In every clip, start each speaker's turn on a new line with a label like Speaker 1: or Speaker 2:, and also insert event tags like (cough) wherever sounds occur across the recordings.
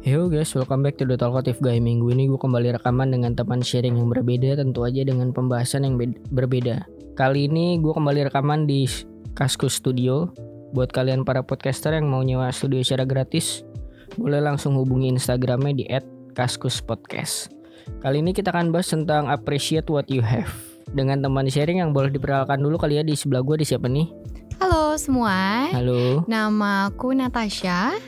Speaker 1: Yo guys, welcome back to The Talkative Guy. Minggu ini gue kembali rekaman dengan teman sharing yang berbeda Tentu aja dengan pembahasan yang be- berbeda. Kali ini gue kembali rekaman di Kaskus Studio. Buat kalian para podcaster yang mau nyewa studio secara gratis Boleh langsung hubungi Instagramnya di @kaskuspodcast Kali ini kita akan bahas tentang appreciate what you have. Dengan teman sharing yang boleh diperkenalkan dulu kali ya di sebelah gue di siapa nih?
Speaker 2: Halo semua,
Speaker 1: Halo.
Speaker 2: Nama aku Natasha.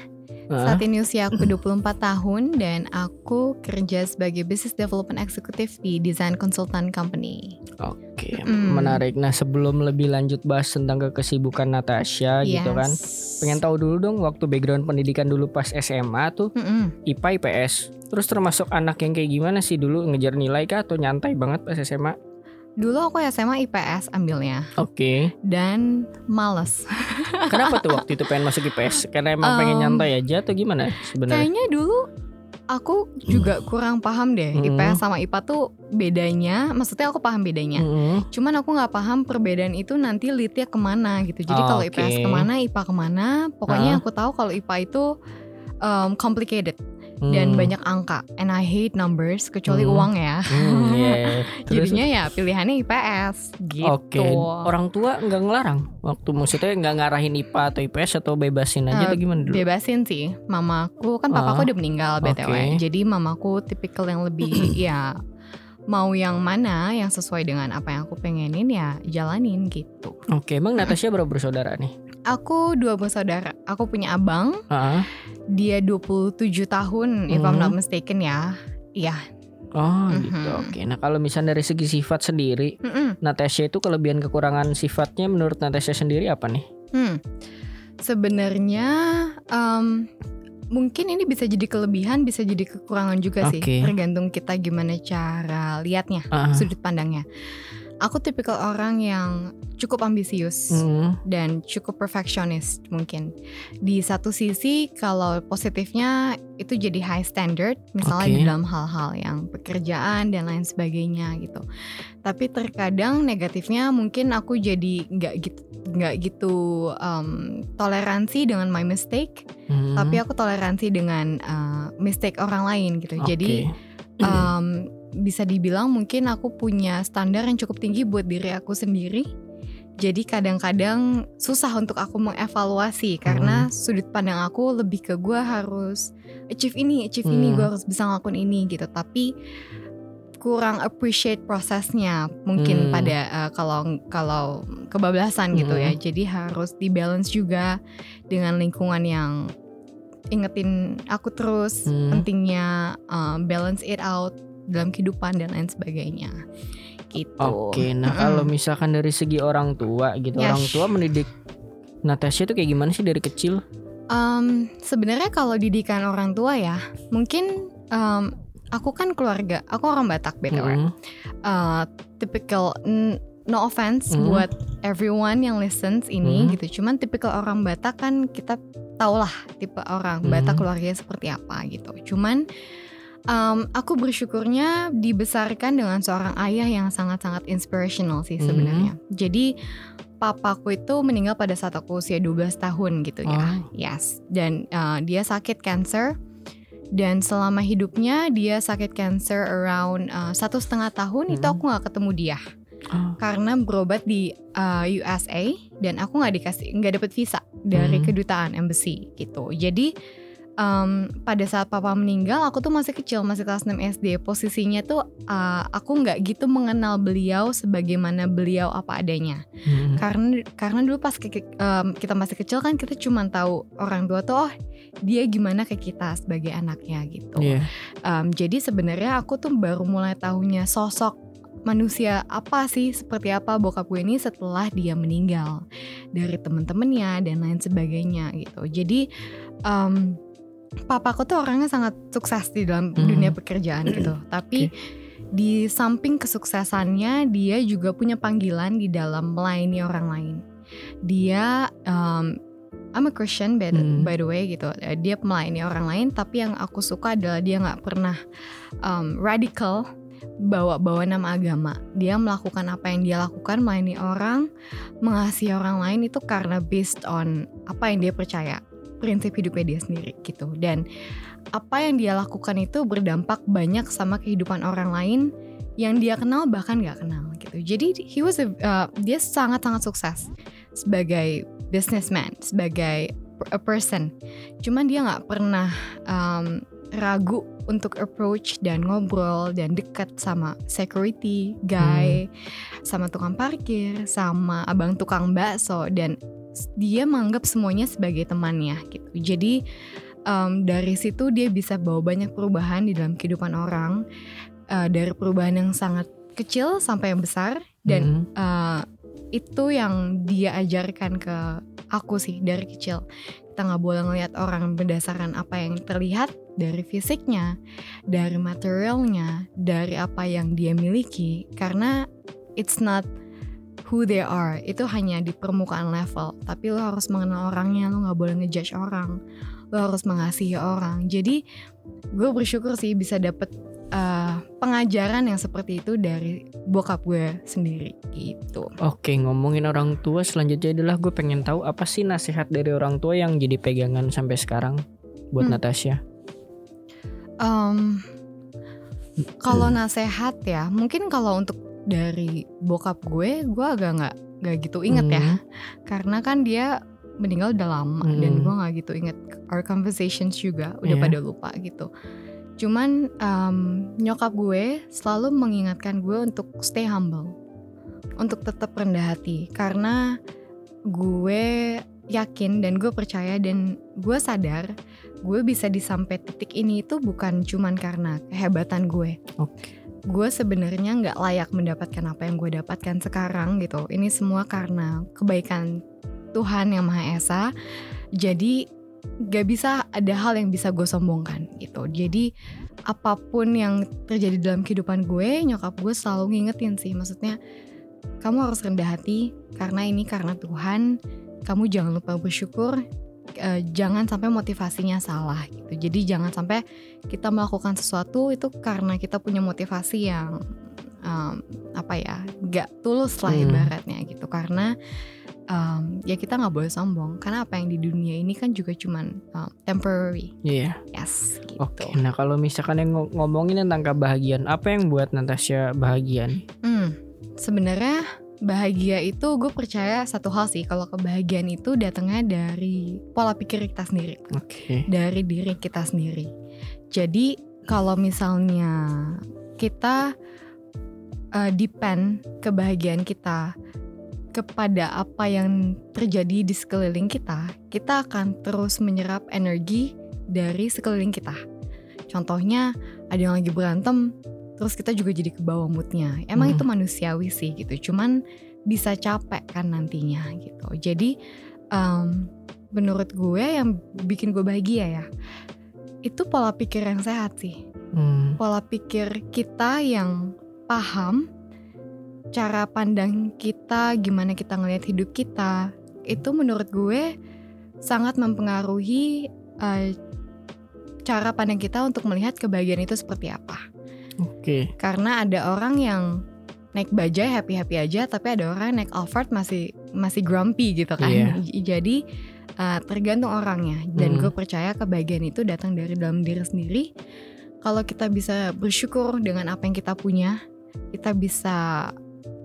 Speaker 2: Saat ini usia aku 24 tahun dan aku kerja sebagai Business Development Executive di Design Consultant Company.
Speaker 1: Oke,
Speaker 2: Mm.
Speaker 1: menarik. Nah, sebelum lebih lanjut bahas tentang kesibukan Natasha gitu kan.
Speaker 2: Yes.
Speaker 1: Pengen tahu dulu dong waktu background pendidikan dulu pas SMA tuh
Speaker 2: Mm-mm.
Speaker 1: IPA IPS. Terus termasuk anak yang kayak gimana sih dulu ngejar nilai kah atau nyantai banget pas SMA?
Speaker 2: Dulu aku SMA IPS ambilnya
Speaker 1: Oke.
Speaker 2: dan males. (laughs)
Speaker 1: Kenapa tuh waktu itu pengen masuk IPS? Karena emang pengen
Speaker 2: Um,
Speaker 1: nyantai aja atau gimana sebenarnya?
Speaker 2: Kayaknya dulu aku juga kurang paham deh
Speaker 1: Mm.
Speaker 2: IPS sama IPA tuh bedanya. Maksudnya aku paham bedanya.
Speaker 1: Mm-mm.
Speaker 2: Cuman aku nggak paham perbedaan itu nanti leadnya ke mana gitu. Jadi kalau
Speaker 1: Oke.
Speaker 2: IPS ke mana, IPA ke
Speaker 1: mana.
Speaker 2: Pokoknya aku tahu kalau IPA itu um, complicated dan
Speaker 1: Hmm.
Speaker 2: banyak angka. And I hate numbers kecuali
Speaker 1: Hmm.
Speaker 2: uang ya.
Speaker 1: Hmm, yeah. (laughs) Terus
Speaker 2: Jadinya ya pilihannya IPS gitu.
Speaker 1: Oke, orang tua nggak ngelarang waktu maksudnya nggak ngarahin IPA atau IPS atau bebasin aja
Speaker 2: Eh,
Speaker 1: atau gimana dulu?
Speaker 2: Bebasin sih. Mamaku kan papaku
Speaker 1: Ah,
Speaker 2: udah meninggal BTW.
Speaker 1: oke.
Speaker 2: Jadi mamaku tipikal yang lebih (clears throat) ya mau yang mana yang sesuai dengan apa yang aku pengenin ya jalanin gitu.
Speaker 1: Oke, emang Natasha berapa bersaudara nih?
Speaker 2: Aku dua bersaudara. Aku punya abang
Speaker 1: Ah,
Speaker 2: Dia 27 tahun if I'm
Speaker 1: Hmm.
Speaker 2: not mistaken ya. Iya.
Speaker 1: Oh
Speaker 2: Mhm.
Speaker 1: gitu. Oke. Nah kalau misalnya dari segi sifat sendiri,
Speaker 2: Mm-mm.
Speaker 1: Natasha itu kelebihan kekurangan sifatnya menurut Natasha sendiri apa nih?
Speaker 2: Hmm. Sebenarnya em, mungkin ini bisa jadi kelebihan, bisa jadi kekurangan juga sih.
Speaker 1: Oke.
Speaker 2: Tergantung kita gimana cara lihatnya,
Speaker 1: Ah,
Speaker 2: sudut pandangnya. Aku tipikal orang yang cukup ambisius
Speaker 1: hmm,
Speaker 2: dan cukup perfectionist mungkin. Di satu sisi kalau positifnya itu jadi high standard misalnya
Speaker 1: Oke.
Speaker 2: di dalam hal-hal yang pekerjaan dan lain sebagainya gitu. Tapi terkadang negatifnya mungkin aku jadi nggak gitu nggak gitu um, toleransi dengan my mistake,
Speaker 1: hmm,
Speaker 2: tapi aku toleransi dengan uh, mistake orang lain gitu.
Speaker 1: oke.
Speaker 2: Jadi um, bisa dibilang mungkin aku punya standar yang cukup tinggi buat diri aku sendiri. Jadi kadang-kadang susah untuk aku mengevaluasi karena sudut pandang aku lebih ke gue harus achieve ini, achieve ini,
Speaker 1: Hmm.
Speaker 2: gue harus bisa ngelakuin ini gitu. Tapi kurang appreciate prosesnya mungkin
Speaker 1: Hmm.
Speaker 2: pada uh, kalau kalau kebablasan gitu ya. Jadi harus dibalance juga dengan lingkungan yang ingetin aku terus
Speaker 1: Hmm.
Speaker 2: pentingnya uh, balance it out dalam kehidupan dan lain sebagainya gitu.
Speaker 1: Oke, nah
Speaker 2: Mm-mm.
Speaker 1: kalau misalkan dari segi orang tua gitu,
Speaker 2: Yes.
Speaker 1: orang tua mendidik Natasha itu kayak gimana sih dari kecil?
Speaker 2: Um, sebenarnya kalau didikan orang tua ya, mungkin um, aku kan keluarga, aku orang Batak btw.
Speaker 1: Hmm,
Speaker 2: Uh, typical n- no offense
Speaker 1: Hmm.
Speaker 2: buat everyone yang listens ini
Speaker 1: Hmm.
Speaker 2: gitu. Cuman tipikal orang Batak kan kita tau lah tipe orang
Speaker 1: Hmm.
Speaker 2: Batak keluarganya seperti apa gitu. Cuman um, aku bersyukurnya dibesarkan dengan seorang ayah yang sangat-sangat inspirational sih
Speaker 1: Hmm.
Speaker 2: sebenarnya. Jadi papaku itu meninggal pada saat aku usia 12 tahun gitu ya.
Speaker 1: Oh.
Speaker 2: Yes. Dan uh, dia sakit cancer dan selama hidupnya dia sakit cancer around uh, satu setengah tahun itu
Speaker 1: Hmm.
Speaker 2: aku nggak ketemu dia
Speaker 1: Oh.
Speaker 2: karena berobat di uh, USA dan aku nggak dikasih nggak dapet visa dari
Speaker 1: Hmm.
Speaker 2: kedutaan embassy gitu. Jadi um, pada saat papa meninggal aku tuh masih kecil masih kelas 6 SD posisinya tuh uh, aku nggak gitu mengenal beliau sebagaimana beliau apa adanya
Speaker 1: Hmm.
Speaker 2: karena karena dulu pas ke- em, kita masih kecil kan kita cuma tahu orang tua tuh oh dia gimana ke kita sebagai anaknya gitu.
Speaker 1: Iya.
Speaker 2: Em, jadi sebenarnya aku tuh baru mulai tahunya sosok manusia apa sih seperti apa bokap gue ini setelah dia meninggal dari temen-temennya dan lain sebagainya gitu. Jadi em, papaku tuh orangnya sangat sukses di dalam
Speaker 1: Hmm.
Speaker 2: dunia pekerjaan gitu. Tapi di samping kesuksesannya dia juga punya panggilan di dalam melayani orang lain. Dia um, I'm a Christian by the,
Speaker 1: Hmm.
Speaker 2: by the way gitu. Eh, Dia melayani orang lain tapi yang aku suka adalah dia nggak pernah um, radical bawa-bawa nama agama. Dia melakukan apa yang dia lakukan melayani orang, mengasihi orang lain itu karena based on apa yang dia percaya. Prinsip hidupnya dia sendiri gitu. Dan apa yang dia lakukan itu berdampak banyak sama kehidupan orang lain yang dia kenal bahkan nggak kenal gitu. Jadi he was a, uh, dia sangat sangat sukses sebagai businessman sebagai a person. Cuman dia nggak pernah um, ragu untuk approach dan ngobrol dan dekat sama security guy, hmm. sama tukang parkir, sama abang tukang bakso dan dia menganggap semuanya sebagai temannya gitu. Jadi um, dari situ dia bisa bawa banyak perubahan di dalam kehidupan orang uh, dari perubahan yang sangat kecil sampai yang besar dan hmm. uh, itu yang dia ajarkan ke aku sih dari kecil kita nggak boleh ngelihat orang berdasarkan apa yang terlihat dari fisiknya, dari materialnya, dari apa yang dia miliki, karena it's not who they are. Itu hanya di permukaan level, tapi lo harus mengenal orangnya, lo nggak boleh ngejudge orang, lo harus mengasihi orang. Jadi gue bersyukur sih bisa dapet uh, pengajaran yang seperti itu dari bokap gue sendiri gitu.
Speaker 1: Oke ngomongin orang tua selanjutnya adalah gue pengen tahu apa sih nasihat dari orang tua yang jadi pegangan sampai sekarang buat hmm. Natasha.
Speaker 2: Um, kalau nasihat ya mungkin kalau untuk dari bokap gue gue agak nggak nggak gitu inget ya. hmm. ya karena kan dia meninggal udah lama hmm. dan gue nggak gitu inget our conversations juga udah yeah. pada lupa gitu Cuman um, nyokap gue selalu mengingatkan gue untuk stay humble, untuk tetap rendah hati karena gue yakin dan gue percaya dan gue sadar gue bisa disampai titik ini itu bukan cuman karena kehebatan gue.
Speaker 1: Okay.
Speaker 2: Gue sebenarnya nggak layak mendapatkan apa yang gue dapatkan sekarang gitu. Ini semua karena kebaikan Tuhan yang Maha Esa. Jadi gak bisa ada hal yang bisa gue sombongkan gitu jadi apa pun yang terjadi dalam kehidupan gue nyokap gue selalu ngingetin sih maksudnya kamu harus rendah hati karena ini karena Tuhan kamu jangan lupa bersyukur uh, jangan sampai motivasinya salah gitu jadi jangan sampai kita melakukan sesuatu itu karena kita punya motivasi yang um, apa ya gak tulus lah hmm. ibaratnya gitu karena um, ya kita nggak boleh sombong karena apa yang di dunia ini kan juga cuman um, temporary.
Speaker 1: Iya.
Speaker 2: Yeah. Yes. Gitu.
Speaker 1: Oke. Okay. Nah kalau misalkan yang ngomongin tentang kebahagiaan, apa yang buat Natasha bahagia?
Speaker 2: Hmm, sebenarnya bahagia itu gue percaya satu hal sih kalau kebahagiaan itu datangnya dari pola pikir kita sendiri.
Speaker 1: Okay.
Speaker 2: Dari diri kita sendiri. Jadi kalau misalnya kita uh, depend kebahagiaan kita kepada apa yang terjadi di sekeliling kita, kita akan terus menyerap energi dari sekeliling kita. Contohnya, ada yang lagi berantem, terus kita juga jadi ke bawah moodnya. Emang hmm. itu manusiawi sih gitu, cuman bisa capek kan nantinya gitu. Jadi, um, menurut gue yang bikin gue bahagia ya, itu pola pikir yang sehat sih. Hmm. Pola pikir kita yang paham cara pandang kita, gimana kita ngelihat hidup kita, itu menurut gue sangat mempengaruhi uh, cara pandang kita untuk melihat kebahagiaan itu seperti apa.
Speaker 1: Oke. Okay.
Speaker 2: Karena ada orang yang naik bajai happy happy aja, tapi ada orang yang naik Alphard masih masih grumpy gitu kan. Yeah. Jadi uh, tergantung orangnya. Dan hmm. gue percaya kebahagiaan itu datang dari dalam diri sendiri. Kalau kita bisa bersyukur dengan apa yang kita punya, kita bisa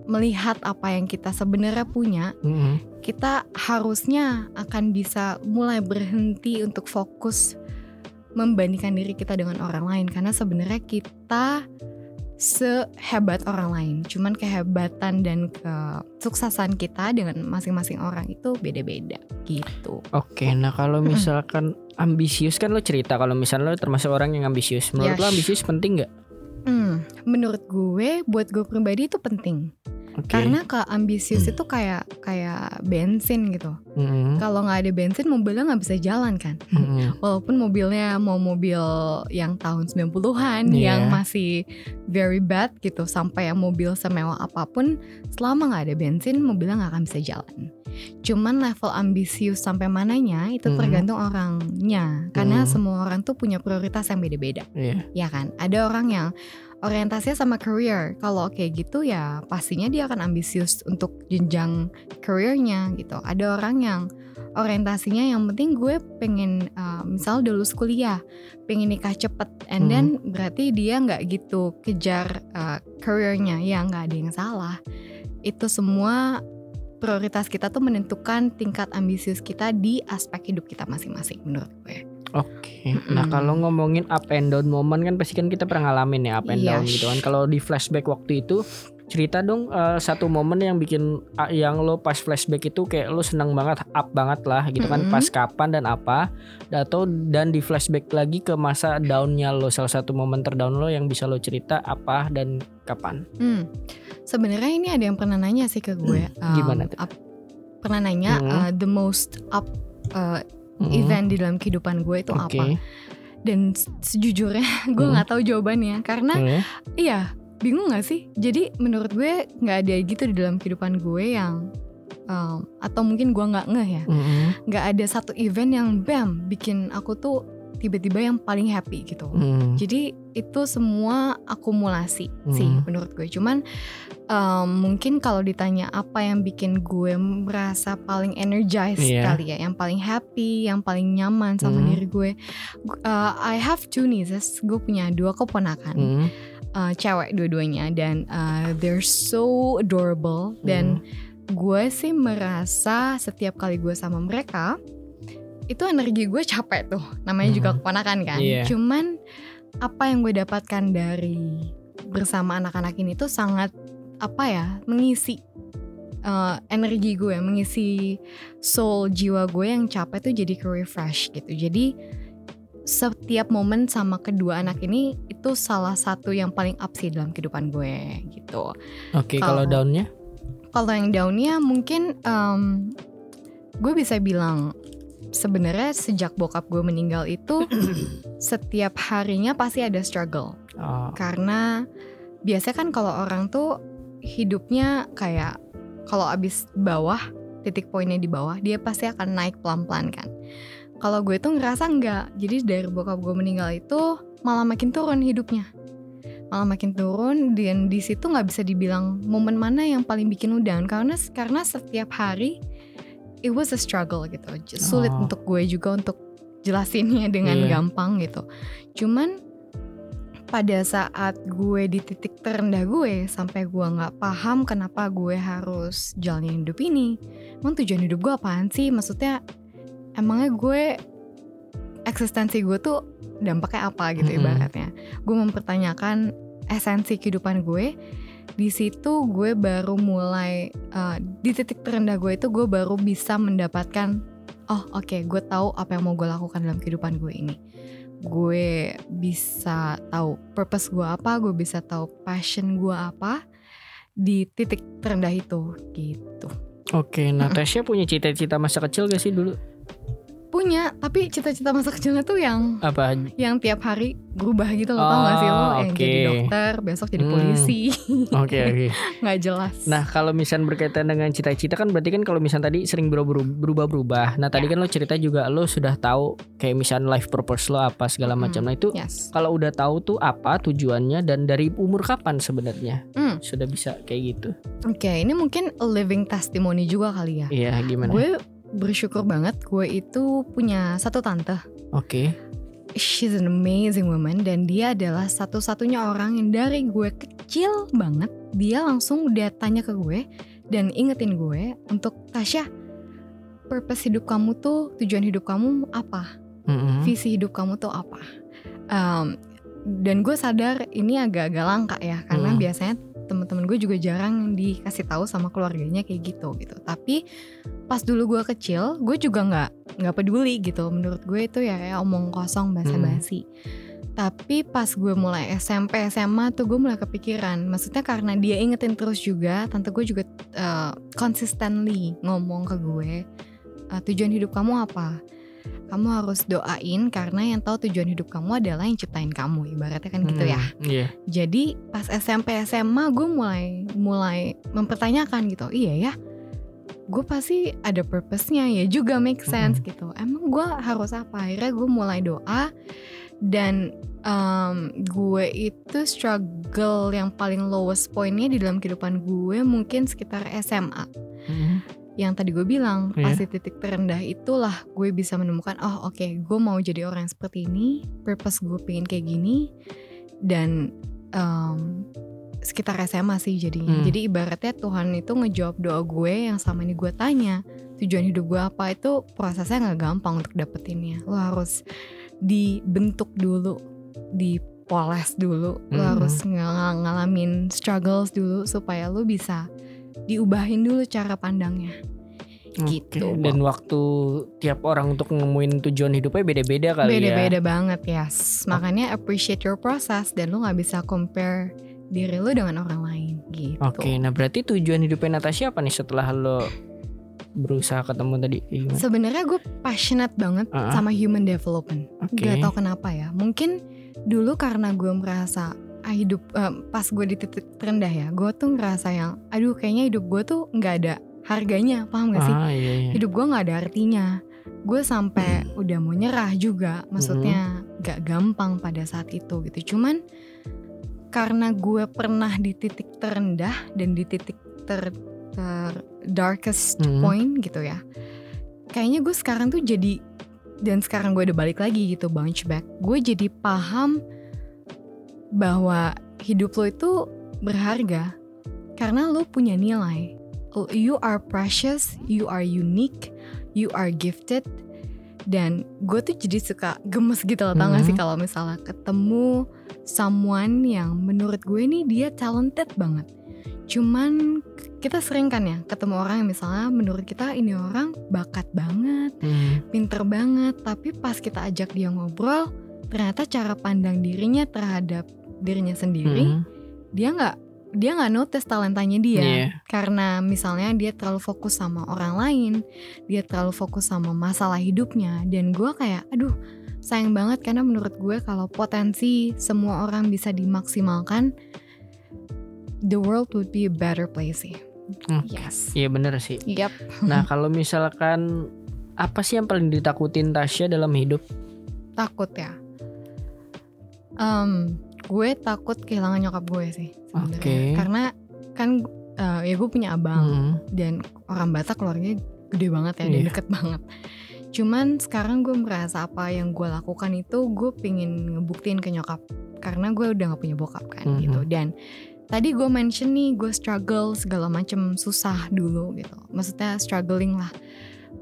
Speaker 2: melihat apa yang kita sebenarnya punya, mm-hmm. kita harusnya akan bisa mulai berhenti untuk fokus membandingkan diri kita dengan orang lain karena sebenarnya kita sehebat orang lain. Cuman kehebatan dan kesuksesan kita dengan masing-masing orang itu beda-beda gitu.
Speaker 1: Oke, nah kalau misalkan ambisius kan lo cerita kalau misalnya lo termasuk orang yang ambisius. Menurut yes. lo ambisius penting nggak?
Speaker 2: Hmm, menurut gue, buat gue pribadi itu penting. Okay. Karena ke ambisius hmm. itu kayak kayak bensin gitu. Hmm. Kalau nggak ada bensin mobilnya nggak bisa jalan kan. (laughs) Hmm. Walaupun mobilnya mau mobil yang tahun 90-an yeah. yang masih very bad gitu sampai yang mobil semewah apa pun selama nggak ada bensin mobilnya nggak akan bisa jalan. Cuman level ambisius sampai mananya itu hmm. tergantung orangnya. Karena hmm. semua orang tuh punya prioritas yang beda-beda.
Speaker 1: Yeah.
Speaker 2: Ya kan? Ada orang yang orientasinya sama career. Kalau kayak gitu ya pastinya dia akan ambisius untuk jenjang careernya gitu. Ada orang yang orientasinya yang penting gue pengen uh, misal lulus kuliah, pengen nikah cepet, and then berarti dia nggak gitu kejar uh, careernya. Ya nggak ada yang salah. Itu semua prioritas kita tuh menentukan tingkat ambisius kita di aspek hidup kita masing-masing menurut gue.
Speaker 1: Oke. Nah, kalau ngomongin up and down moment kan pasti kan kita pernah ngalamin ya up and
Speaker 2: Iya.
Speaker 1: down gitu kan. Kalau di flashback waktu itu cerita dong eh, satu momen yang bikin ah, yang lo pas flashback itu kayak lo senang banget up banget lah gitu kan
Speaker 2: Mm-mm.
Speaker 1: pas kapan dan apa atau dan di flashback lagi ke masa downnya lo salah satu momen terdown lo yang bisa lo cerita apa dan kapan
Speaker 2: Hmm. Sebenarnya ini ada yang pernah nanya sih ke gue.
Speaker 1: Hmm, gimana
Speaker 2: Um,
Speaker 1: tuh?
Speaker 2: up- pernah nanya
Speaker 1: Hmm.
Speaker 2: uh, the most up uh,
Speaker 1: Mm-mm.
Speaker 2: event di dalam kehidupan gue itu
Speaker 1: Oke.
Speaker 2: apa? Dan se- sejujurnya (laughs) gue
Speaker 1: Hmm.
Speaker 2: nggak tahu jawabannya karena iya bingung gak sih? Jadi menurut gue nggak ada gitu di dalam kehidupan gue yang um, atau mungkin gue nggak ngeh ya.
Speaker 1: Mm-mm.
Speaker 2: Nggak ada satu event yang bam bikin aku tuh tiba-tiba yang paling happy gitu.
Speaker 1: Mm.
Speaker 2: Jadi itu semua akumulasi sih
Speaker 1: Hmm.
Speaker 2: menurut gue. Cuman um, mungkin kalau ditanya apa yang bikin gue merasa paling energized
Speaker 1: Iya.
Speaker 2: kali ya, yang paling happy, yang paling nyaman sama
Speaker 1: Hmm.
Speaker 2: diri gue. Gu- uh, I have two nieces. Gue punya dua keponakan,
Speaker 1: Mm.
Speaker 2: uh, cewek dua-duanya dan uh, they're so adorable dan
Speaker 1: Hmm.
Speaker 2: gue sih merasa setiap kali gue sama mereka itu energi gue capek tuh namanya juga
Speaker 1: Hmm.
Speaker 2: keponakan kan
Speaker 1: Iya.
Speaker 2: cuman apa yang gue dapatkan dari bersama anak-anak ini tuh sangat apa ya mengisi uh, energi gue mengisi soul jiwa gue yang capek tuh jadi ke refresh gitu jadi setiap momen sama kedua anak ini itu salah satu yang paling up sih dalam kehidupan gue gitu
Speaker 1: Oke, kalau
Speaker 2: Kalau-
Speaker 1: downnya?
Speaker 2: kalau yang downnya mungkin em, gue bisa bilang sebenarnya sejak bokap gue meninggal itu (clears throat) setiap harinya pasti ada struggle.
Speaker 1: Oh.
Speaker 2: karena biasanya kan kalau orang tuh hidupnya kayak kalau abis bawah titik poinnya di bawah dia pasti akan naik pelan-pelan kan. Kalau gue tuh ngerasa enggak. Jadi dari bokap gue meninggal itu malah makin turun hidupnya. Malah makin turun dan di situ nggak bisa dibilang momen mana yang paling bikin lu down. Karena karena setiap hari it was a struggle gitu J- sulit
Speaker 1: Oh.
Speaker 2: untuk gue juga untuk jelasinnya (laughs) dengan
Speaker 1: Iya.
Speaker 2: gampang gitu cuman pada saat gue di titik terendah gue sampai gue nggak paham kenapa gue harus jalanin hidup ini emang tujuan hidup gue apaan sih maksudnya emangnya gue eksistensi gue tuh dampaknya apa gitu
Speaker 1: Mm-mm.
Speaker 2: ibaratnya gue mempertanyakan esensi kehidupan gue di situ gue baru mulai uh, di titik terendah gue itu gue baru bisa mendapatkan oh oke gue tahu apa yang mau gue lakukan dalam kehidupan gue ini gue bisa tahu purpose gue apa gue bisa tahu passion gue apa di titik terendah itu gitu
Speaker 1: Oke, Natasha punya cita-cita masa kecil gak sih dulu?
Speaker 2: Punya tapi cita-cita masa kecilnya tuh yang
Speaker 1: Apa?
Speaker 2: yang tiap hari berubah gitu lo tau gak sih lo
Speaker 1: Oh,
Speaker 2: yang
Speaker 1: oke.
Speaker 2: jadi dokter besok jadi
Speaker 1: Hmm.
Speaker 2: polisi
Speaker 1: Oke, oke. (laughs)
Speaker 2: nggak jelas
Speaker 1: Nah, kalau misalnya berkaitan dengan cita-cita kan berarti kan kalau misalnya tadi sering berubah- berubah-berubah. Nah, tadi kan lo cerita juga lo sudah tahu kayak misalnya life purpose lo apa segala macam. Nah, itu
Speaker 2: yes
Speaker 1: kalau udah tahu tuh apa tujuannya dan dari umur kapan sebenarnya
Speaker 2: Hmm.
Speaker 1: sudah bisa kayak gitu.
Speaker 2: oke ini mungkin a living testimony juga kali ya
Speaker 1: Iya, gimana?
Speaker 2: gue bersyukur banget gue itu punya satu tante
Speaker 1: Oke.
Speaker 2: she's an amazing woman dan dia adalah satu-satunya orang yang dari gue kecil banget dia langsung udah tanya ke gue dan ingetin gue untuk Tasya purpose hidup kamu tuh tujuan hidup kamu apa
Speaker 1: Mm-mm.
Speaker 2: visi hidup kamu tuh apa Um, dan gue sadar ini agak-agak langka ya karena
Speaker 1: Hmm.
Speaker 2: biasanya temen-temen gue juga jarang dikasih tahu sama keluarganya kayak gitu gitu tapi pas dulu gue kecil gue juga nggak nggak peduli gitu. Menurut gue itu ya kayak omong kosong basa-basi. Tapi pas gue mulai SMP SMA tuh gue mulai kepikiran. Maksudnya karena dia ingetin terus juga tante gue juga uh, consistently ngomong ke gue uh, tujuan hidup kamu apa? Kamu harus doain karena yang tahu tujuan hidup kamu adalah yang ciptain kamu. Ibaratnya kan gitu ya.
Speaker 1: Hmm, Iya.
Speaker 2: jadi pas SMP SMA gue mulai mulai mempertanyakan gitu. Iya ya gue pasti ada purpose-nya ya juga make sense gitu emang gue harus apa akhirnya gue mulai doa dan um, gue itu struggle yang paling lowest pointnya di dalam kehidupan gue mungkin sekitar SMA.
Speaker 1: Mhm.
Speaker 2: Yang tadi gue bilang
Speaker 1: Iya.
Speaker 2: pas di titik terendah itulah gue bisa menemukan oh oke gue mau jadi orang seperti ini, purpose gue pengen kayak gini dan um, sekitar SMA sih jadinya.
Speaker 1: Hmm.
Speaker 2: Jadi ibaratnya Tuhan itu ngejawab doa gue yang sama ini gue tanya tujuan hidup gue apa itu prosesnya nggak gampang untuk dapetinnya. Lo harus dibentuk dulu, dipoles dulu, lo
Speaker 1: Hmm.
Speaker 2: harus ng- ngalamin struggles dulu supaya lo bisa diubahin dulu cara pandangnya. Gitu.
Speaker 1: Dan waktu tiap orang untuk nemuin tujuan hidupnya beda-beda kali ya.
Speaker 2: Beda-beda banget yes. Makanya appreciate your process dan lo nggak bisa compare diri lo dengan orang lain gitu.
Speaker 1: Oke, nah berarti tujuan hidupnya Natasha apa nih setelah lo berusaha ketemu tadi? Gimana?
Speaker 2: Sebenarnya gue passionate banget
Speaker 1: Ah.
Speaker 2: sama human development.
Speaker 1: Oke.
Speaker 2: Gak tau kenapa ya. Mungkin dulu karena gue merasa ah, hidup eh, pas gue di titik terendah ya, gue tuh ngerasa yang, aduh kayaknya hidup gue tuh nggak ada harganya, paham gak sih?
Speaker 1: Ah iya iya.
Speaker 2: Hidup gue nggak ada artinya. Gue sampai udah mau nyerah juga, maksudnya gak gampang pada saat itu gitu. Cuman karena gue pernah di titik terendah dan di titik ter, ter- darkest
Speaker 1: Mhm.
Speaker 2: point gitu ya. Kayaknya gue sekarang tuh jadi dan sekarang gue udah balik lagi gitu bounce back. Gue jadi paham bahwa hidup lo itu berharga karena lo punya nilai. You are precious, you are unique, you are gifted. Dan gue tuh jadi suka gemes gitu loh, tau gak sih
Speaker 1: Mhm.
Speaker 2: kalau misalnya ketemu someone yang menurut gue nih dia talented banget. Cuman kita sering kan ya ketemu orang yang misalnya menurut kita ini orang bakat banget,
Speaker 1: Hmm,
Speaker 2: pinter banget, tapi pas kita ajak dia ngobrol, ternyata cara pandang dirinya terhadap dirinya sendiri,
Speaker 1: hmm,
Speaker 2: dia nggak dia nggak notice talentanya dia
Speaker 1: Iya.
Speaker 2: karena misalnya dia terlalu fokus sama orang lain, dia terlalu fokus sama masalah hidupnya, dan gue kayak, aduh sayang banget karena menurut gue kalau potensi semua orang bisa dimaksimalkan, the world would be a better place sih.
Speaker 1: Hmm.
Speaker 2: Yes.
Speaker 1: Iya bener sih.
Speaker 2: Yep.
Speaker 1: Nah kalau misalkan apa sih yang paling ditakutin Tasya dalam hidup?
Speaker 2: takut ya. Em, gue takut kehilangan nyokap gue sih sebenarnya.
Speaker 1: Oke.
Speaker 2: Karena kan eh, ya gue punya abang
Speaker 1: Hmm,
Speaker 2: dan orang Batak keluarganya gede banget ya, dan
Speaker 1: Iya.
Speaker 2: deket banget. Cuman sekarang gue merasa apa yang gue lakukan itu gue pengen ngebuktiin ke nyokap karena gue udah gak punya bokap kan
Speaker 1: Mhm.
Speaker 2: gitu dan tadi gue mention nih gue struggle segala macem susah dulu gitu maksudnya struggling lah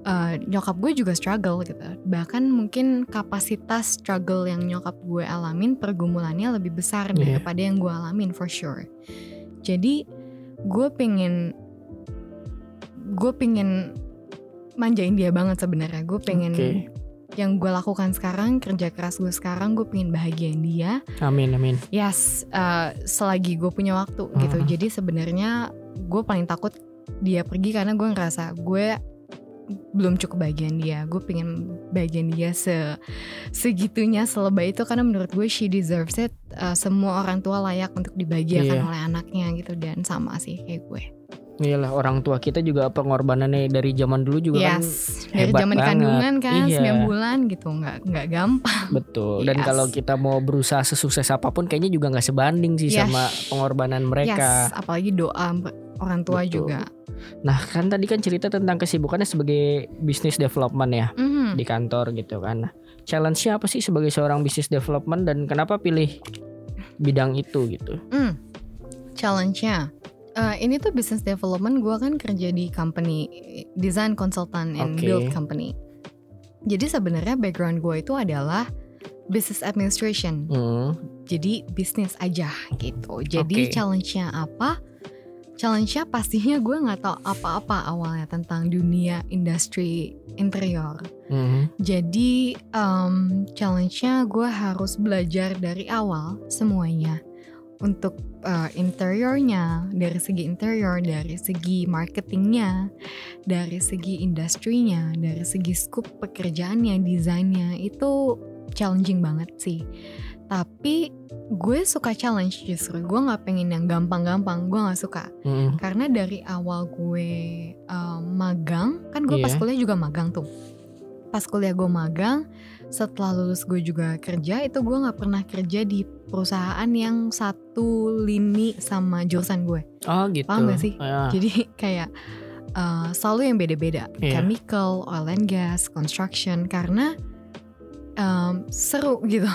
Speaker 2: Eh, nyokap gue juga struggle gitu bahkan mungkin kapasitas struggle yang nyokap gue alamin pergumulannya lebih besar
Speaker 1: Iya.
Speaker 2: daripada yang gue alamin for sure jadi gue pengen gue pengen manjain dia banget sebenarnya gue pengen
Speaker 1: Oke.
Speaker 2: yang gue lakukan sekarang kerja keras gue sekarang gue pengen bahagiain dia
Speaker 1: Amin amin.
Speaker 2: yes eh, selagi gue punya waktu gitu
Speaker 1: Hmm.
Speaker 2: jadi sebenarnya gue paling takut dia pergi karena gue ngerasa gue belum cukup bagian dia gue pengen bagian dia se segitunya selebay itu karena menurut gue she deserves it Eh, semua orang tua layak untuk dibahagiakan
Speaker 1: Iya.
Speaker 2: oleh anaknya gitu dan sama sih kayak gue
Speaker 1: Iyalah orang tua kita juga pengorbanannya dari zaman dulu juga kan
Speaker 2: yes dari
Speaker 1: hebat
Speaker 2: zaman
Speaker 1: banget.
Speaker 2: kandungan kan
Speaker 1: Iya.
Speaker 2: 9 bulan gitu nggak nggak gampang
Speaker 1: betul. Dan
Speaker 2: Yes.
Speaker 1: kalau kita mau berusaha sesukses apa pun kayaknya juga nggak sebanding sih
Speaker 2: Yes.
Speaker 1: sama pengorbanan mereka.
Speaker 2: yes apalagi doa orang tua
Speaker 1: Betul.
Speaker 2: juga
Speaker 1: Nah kan tadi kan cerita tentang kesibukannya sebagai business development ya
Speaker 2: Mhm.
Speaker 1: di kantor gitu kan. Nah, Challenge-nya apa sih sebagai seorang business development dan kenapa pilih bidang itu gitu?
Speaker 2: Hmm, challenge-nya. Eh, ini tuh business development gue kan kerja di company design consultant and
Speaker 1: Oke.
Speaker 2: build company. Jadi sebenarnya background gue itu adalah business administration.
Speaker 1: Hmm,
Speaker 2: Jadi bisnis aja gitu. Jadi
Speaker 1: Oke.
Speaker 2: challenge-nya apa? Challenge-nya pastinya gue nggak tahu apa-apa awalnya tentang dunia industri interior.
Speaker 1: mhm,
Speaker 2: Jadi um, challenge-nya gue harus belajar dari awal semuanya untuk uh, interiornya, dari segi interior, dari segi marketingnya, dari segi industrinya, dari segi scope pekerjaannya, desainnya itu challenging banget sih. Tapi gue suka challenge justru, gue nggak pengen yang gampang-gampang, gue nggak suka
Speaker 1: mhm.
Speaker 2: karena dari awal gue um, magang kan gue pas
Speaker 1: Iya.
Speaker 2: kuliah juga magang tuh pas kuliah gue magang setelah lulus gue juga kerja itu gue nggak pernah kerja di perusahaan yang satu lini sama jurusan gue
Speaker 1: Oh gitu.
Speaker 2: Paham gak sih?
Speaker 1: Ah,
Speaker 2: jadi kayak uh, selalu yang beda-beda
Speaker 1: Iya.
Speaker 2: chemical oil and gas construction karena um, seru gitu